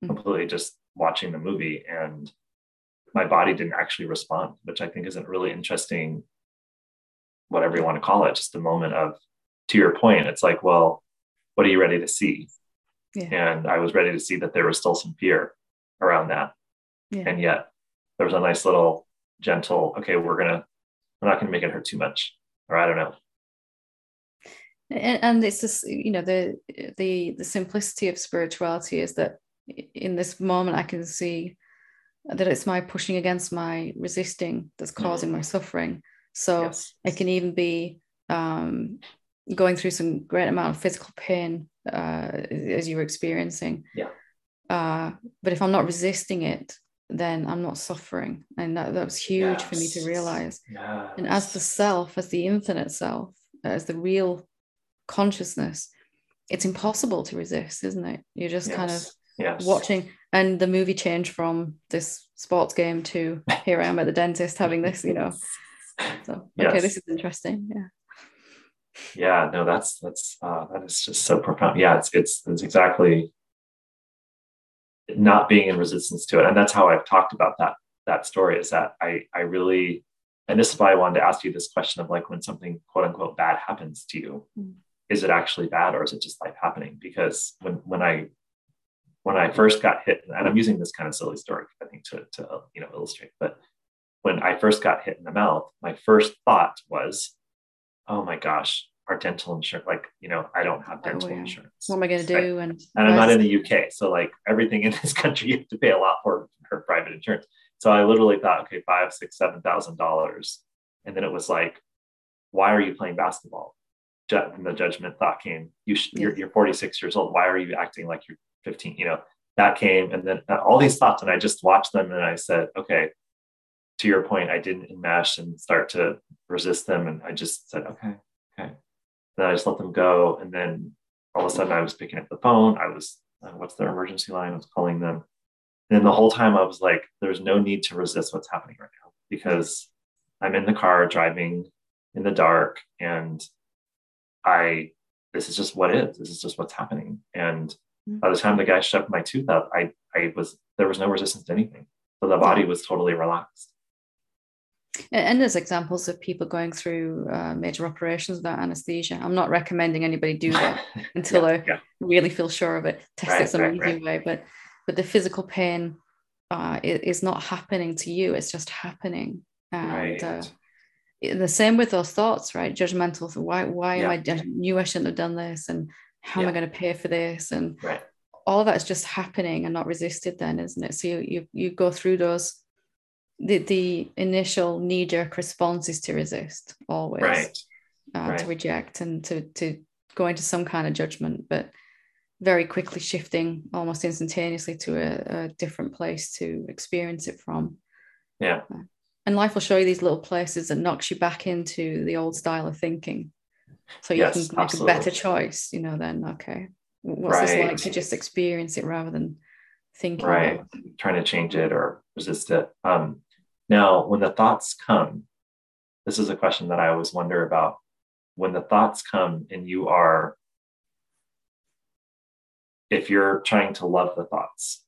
hmm. completely just watching the movie. And my body didn't actually respond, which I think isn't really interesting, whatever you want to call it, just a moment of, to your point, it's like, well, what are you ready to see? Yeah. And I was ready to see that there was still some fear around that. Yeah. And yet there was a nice little gentle, okay, we're to, we're not to make it hurt too much. Or I don't know. And, and it's just, you know, the, the, the simplicity of spirituality is that in this moment, I can see that it's my pushing against my resisting that's causing my suffering. So yes. it can even be um, going through some great amount of physical pain uh, as you were experiencing. Yeah. Uh, but if I'm not resisting it, then I'm not suffering. And that, that was huge yes. for me to realize. Yes. And as the self, as the infinite self, as the real consciousness, it's impossible to resist, isn't it? You're just kind of yes. watching and the movie changed from this sports game to here I am at the dentist having this, you know. So okay, yes. this is interesting. Yeah. Yeah, no, that's that's uh that is just so profound. Yeah, it's it's it's exactly not being in resistance to it. And that's how I've talked about that that story is that I I really and this is why I wanted to ask you this question of like when something quote unquote bad happens to you, mm. is it actually bad or is it just life happening? Because when when I when I first got hit, and I'm using this kind of silly story, I think to, to you know illustrate, but when I first got hit in the mouth, my first thought was, oh my gosh, our dental insurance, like, you know, I don't have dental oh, yeah. insurance. What am I going to do? and, and I'm not in the UK. So like everything in this country, you have to pay a lot for, for private insurance. So I literally thought, okay, five, six, seven thousand dollars. And then it was like, why are you playing basketball? And the judgment thought came, you sh- you're, you're 46 years old. Why are you acting like you're 15? You know, that came. And then uh, all these thoughts, and I just watched them and I said, okay, to your point, I didn't enmesh and start to resist them. And I just said, okay, okay. Then I just let them go. And then all of a sudden I was picking up the phone. I was, uh, what's their emergency line? I was calling them. And the whole time I was like, there's no need to resist what's happening right now because I'm in the car driving in the dark and I, this is just what is, this is just what's happening. And mm-hmm. by the time the guy shoved my tooth up, I, I was, there was no resistance to anything. So the body was totally relaxed. And there's examples of people going through uh, major operations without anesthesia. I'm not recommending anybody do that until yeah, they yeah. really feel sure of it. Test right, it some right, easy right. way, but but the physical pain uh, is not happening to you. It's just happening. And uh, the same with those thoughts, right? Judgmental. Why why yeah. am I? I knew I shouldn't have done this, and how am I going to pay for this? And all of that is just happening and not resisted. Then, isn't it? So you you you go through those the the initial knee jerk response is to resist always, right. Uh, right. to reject and to to go into some kind of judgment, but very quickly shifting almost instantaneously to a, a different place to experience it from. Yeah. Uh, and life will show you these little places that knocks you back into the old style of thinking. So you yes, can make absolutely. a better choice, you know, then okay. What's right. this like to just experience it rather than thinking right trying to change it or resist it um, now when the thoughts come this is a question that i always wonder about when the thoughts come and you are if you're trying to love the thoughts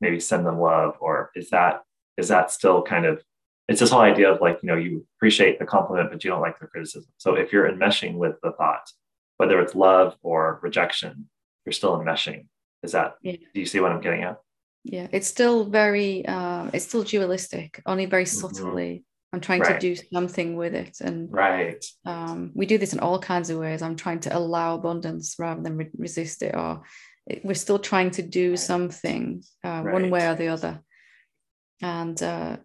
maybe send them love or is that is that still kind of it's this whole idea of like you know you appreciate the compliment but you don't like the criticism so if you're enmeshing with the thought whether it's love or rejection you're still enmeshing is that, yeah. do you see what I'm getting at? Yeah, it's still very, uh, it's still dualistic, only very mm-hmm. subtly. Mm-hmm. I'm trying right. to do something with it. And right. Um, we do this in all kinds of ways. I'm trying to allow abundance rather than re- resist it, or it, we're still trying to do something uh, right. one way or the other. And uh,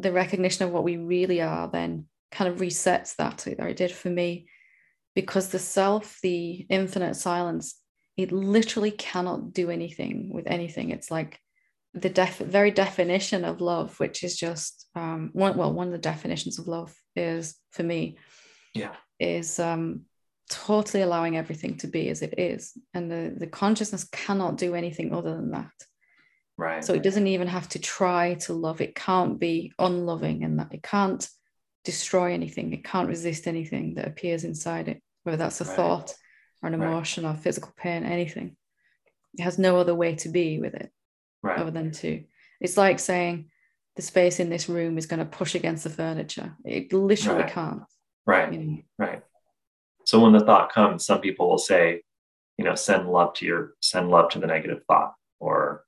the recognition of what we really are then kind of resets that, or it did for me, because the self, the infinite silence, it literally cannot do anything with anything. It's like the def- very definition of love, which is just um, one. Well, one of the definitions of love is for me, yeah, is um, totally allowing everything to be as it is, and the the consciousness cannot do anything other than that. Right. So it doesn't even have to try to love. It can't be unloving, and that it can't destroy anything. It can't resist anything that appears inside it, whether that's a right. thought or an emotion right. or physical pain, anything. It has no other way to be with it right. other than to. It's like saying the space in this room is going to push against the furniture. It literally right. can't. Right. You know? Right. So when the thought comes, some people will say, you know, send love to your, send love to the negative thought, or,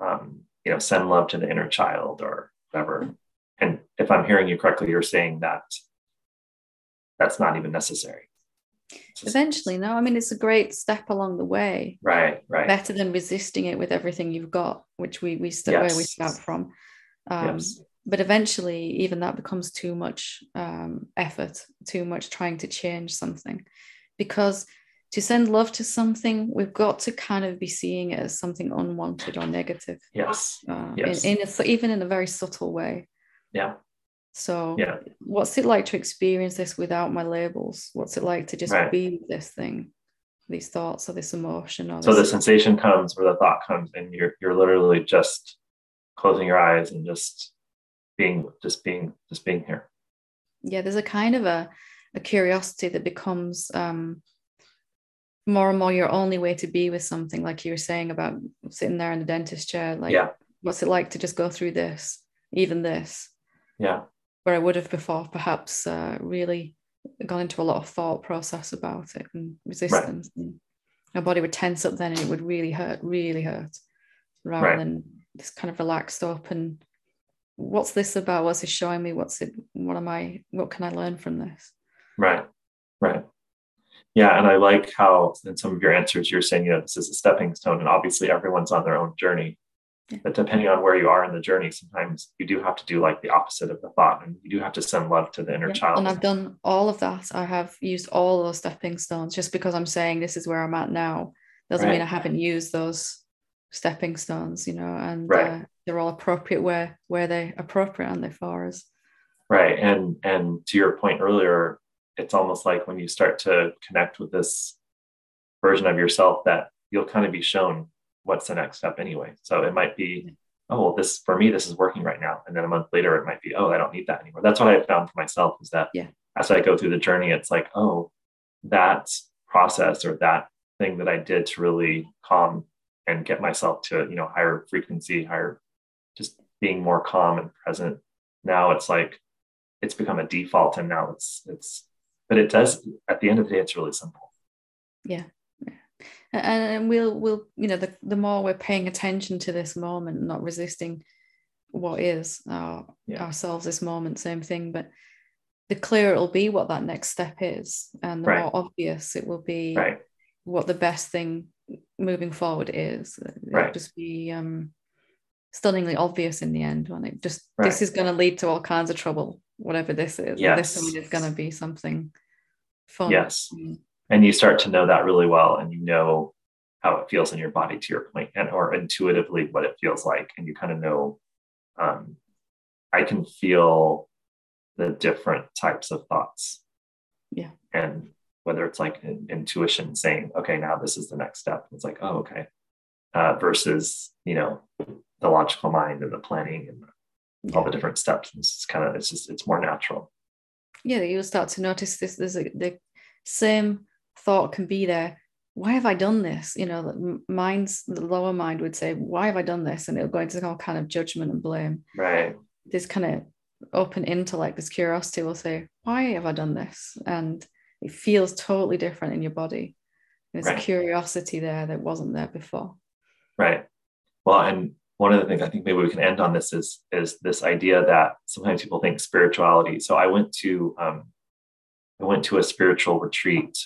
um, you know, send love to the inner child, or whatever. And if I'm hearing you correctly, you're saying that that's not even necessary. Eventually, no. I mean, it's a great step along the way. Right, right. Better than resisting it with everything you've got, which we we start yes. where we start from. Um, yes. But eventually, even that becomes too much um, effort, too much trying to change something, because to send love to something, we've got to kind of be seeing it as something unwanted or negative. Yes. Uh, yes. In, in a, even in a very subtle way. Yeah. So, yeah. what's it like to experience this without my labels? What's it like to just right. be with this thing, these thoughts or this emotion? Or so the sensation comes or the thought comes, and you're you're literally just closing your eyes and just being, just being, just being here. Yeah, there's a kind of a a curiosity that becomes um, more and more your only way to be with something, like you were saying about sitting there in the dentist chair, like yeah what's it like to just go through this, even this, yeah where I would have before perhaps uh, really gone into a lot of thought process about it and resistance. And my body would tense up then and it would really hurt, really hurt, rather Right. than just kind of relaxed up and what's this about? What's it showing me? What's it what am I what can I learn from this? Right. Right. Yeah. And I like how in some of your answers you're saying, you know, this is a stepping stone. And obviously everyone's on their own journey. Yeah. But depending on where you are in the journey, sometimes you do have to do like the opposite of the thought. And you do have to send love to the inner Yeah, child. And I've done all of that. I have used all those stepping stones. Just because I'm saying this is where I'm at now doesn't mean I haven't used those stepping stones, you know, and Right. uh, they're all appropriate where where they're appropriate and they for us. Right. And and to your point earlier, it's almost like when you start to connect with this version of yourself that you'll kind of be shown what's the next step anyway. So it might be, mm-hmm. oh well, this for me, this is working right now. And then a month later it might be, oh, I don't need that anymore. That's what I found for myself is that Yeah. as I go through the journey, it's like, oh, that process or that thing that I did to really calm and get myself to, you know, higher frequency, higher just being more calm and present. Now it's like it's become a default and now it's it's but it does at the end of the day it's really simple Yeah. And, we'll we'll you know the, the more we're paying attention to this moment, not resisting what is our, Yeah. ourselves this moment, same thing. But the clearer it'll be what that next step is, and the Right. more obvious it will be right what the best thing moving forward is. It'll just be um, stunningly obvious in the end when it just this is going to lead to all kinds of trouble, whatever this is. and This is going to be something fun. Yes. Mm, and you start to know that really well and you know how it feels in your body to your point and or intuitively what it feels like and you kind of know um, i can feel the different types of thoughts Yeah. and whether it's like in, intuition saying okay now this is the next step it's like oh okay uh, versus you know the logical mind and the planning and all the different steps it's kind of it's just it's more natural yeah, you'll start to notice this. There's a, the same thought can be there. Why have I done this? You know, the mind's the lower mind would say, "Why have I done this?" And it'll go into all kind of judgment and blame. right This kind of open intellect, this curiosity will say, "Why have I done this?" And it feels totally different in your body. There's Right. a curiosity there that wasn't there before. Right. Well, and one of the things I think maybe we can end on this is is this idea that sometimes people think spirituality. So I went to um, I went to a spiritual retreat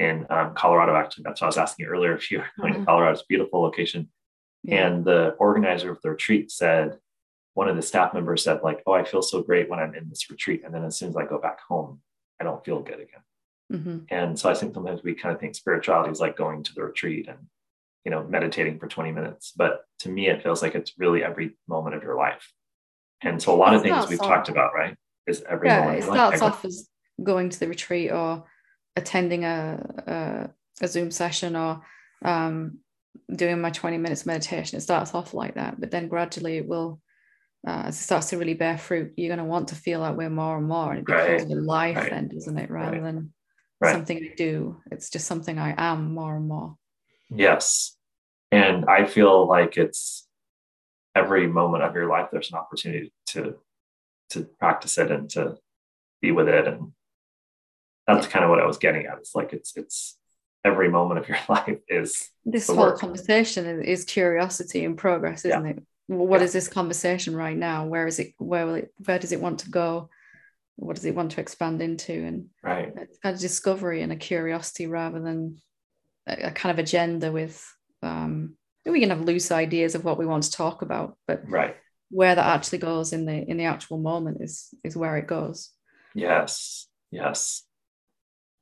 in um, Colorado. Actually, that's what I was asking you earlier. If you were going to Mhm. Colorado, it's a beautiful location. Yeah. And the organizer of the retreat said, one of the staff members said, like, "Oh, I feel so great when I'm in this retreat, and then as soon as I go back home, I don't feel good again." Mhm. And so I think sometimes we kind of think spirituality is like going to the retreat and, you know, meditating for 20 minutes. But to me, it feels like it's really every moment of your life. And so a lot of things we've off- talked about, right? Is every yeah, moment it your life. starts off as going to the retreat or attending a, a, a Zoom session or um, doing my 20 minutes meditation. It starts off like that, but then gradually it will, uh, as it starts to really bear fruit, you're going to want to feel that way more and more. And it becomes Right, your life right, then, doesn't it? Rather right, than something I do. It's just something I am more and more. Yes. And I feel like it's every moment of your life, there's an opportunity to to practice it and to be with it. And that's kind of what I was getting at. It's like it's it's every moment of your life is This whole work. conversation is, curiosity and progress, isn't it? Well, What Yeah. is this conversation right now? Where is it? Where will it? Where does it want to go? What does it want to expand into? And right. it's kind of discovery and a curiosity rather than a, a kind of agenda with. Um, we can have loose ideas of what we want to talk about, but Right. where that actually goes in the in the actual moment is is where it goes. Yes. Yes.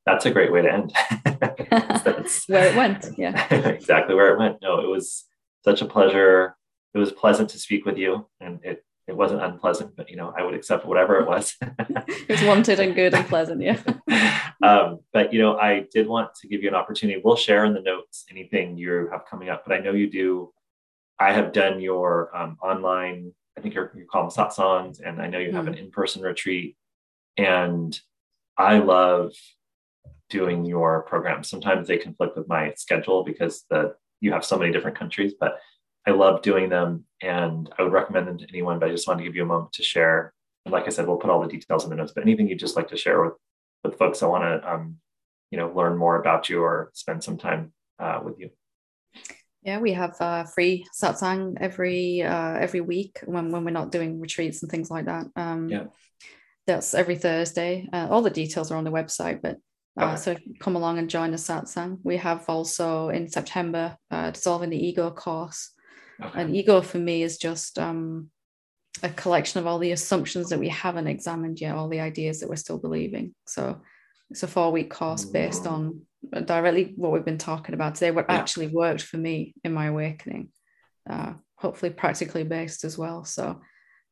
That's a great way to end. That's- Where it went, yeah. exactly where it went. No, it was such a pleasure. It was pleasant to speak with you, and it it wasn't unpleasant, but you know, I would accept whatever it was. It was wanted and good and pleasant, yeah. um, but you know, I did want to give you an opportunity. We'll share in the notes anything you have coming up, but I know you do. I have done your um, online. I think you're, you call them satsangs, and I know you have an in-person retreat. And I love doing your program. Sometimes they conflict with my schedule because the you have so many different countries, but I love doing them and I would recommend them to anyone, but I just wanted to give you a moment to share. And like I said, we'll put all the details in the notes, but anything you'd just like to share with, with folks that want to, um, you know, learn more about you or spend some time uh, with you. Yeah, we have uh, free satsang every uh, every week when, when we're not doing retreats and things like that. Um, yeah. That's every Thursday. Uh, all the details are on the website, but uh, so come along and join the satsang. We have also in September uh, dissolving the ego course. Okay. And ego for me is just um, a collection of all the assumptions that we haven't examined yet, all the ideas that we're still believing. So it's a four week course based on directly what we've been talking about today, what yeah. actually worked for me in my awakening, uh, hopefully practically based as well. So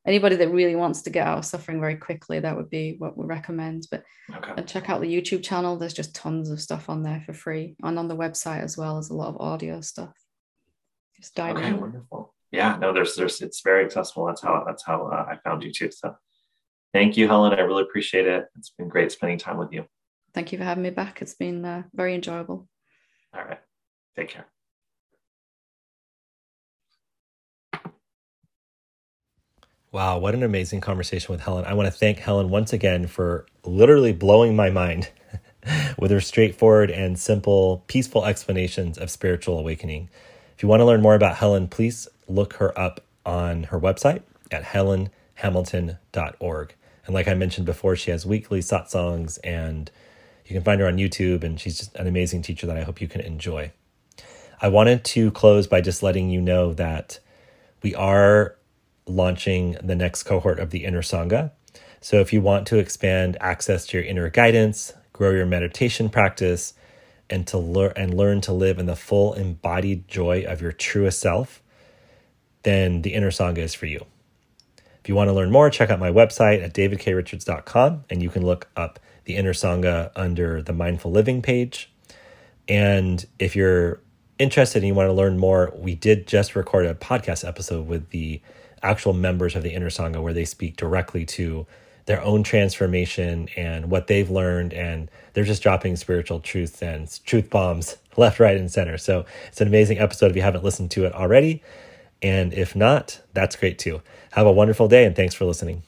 anybody that really wants to get out of suffering very quickly, that would be what we recommend. But okay. check out the YouTube channel. There's just tons of stuff on there for free. And on the website as well as a lot of audio stuff. Just dive okay, in. wonderful. Yeah, no, there's there's it's very accessible. That's how that's how uh, I found you too. So thank you, Helen. I really appreciate it. It's been great spending time with you. Thank you for having me back. It's been uh, very enjoyable. All right. Take care. Wow, what an amazing conversation with Helen. I want to thank Helen once again for literally blowing my mind with her straightforward and simple, peaceful explanations of spiritual awakening. If you want to learn more about Helen, please look her up on her website at helenhamilton.org. And like I mentioned before, she has weekly satsangs and you can find her on YouTube, and she's just an amazing teacher that I hope you can enjoy. I wanted to close by just letting you know that we are launching the next cohort of the Inner Sangha. So if you want to expand access to your inner guidance, grow your meditation practice, and to learn and learn to live in the full embodied joy of your truest self, then the Inner Sangha is for you. If you want to learn more, check out my website at davidkrichards.com and you can look up the Inner Sangha under the Mindful Living page. And if you're interested and you want to learn more, we did just record a podcast episode with the actual members of the Inner Sangha where they speak directly to their own transformation and what they've learned. And they're just dropping spiritual truths and truth bombs left, right, and center. So it's an amazing episode if you haven't listened to it already. And if not, that's great too. Have a wonderful day and thanks for listening.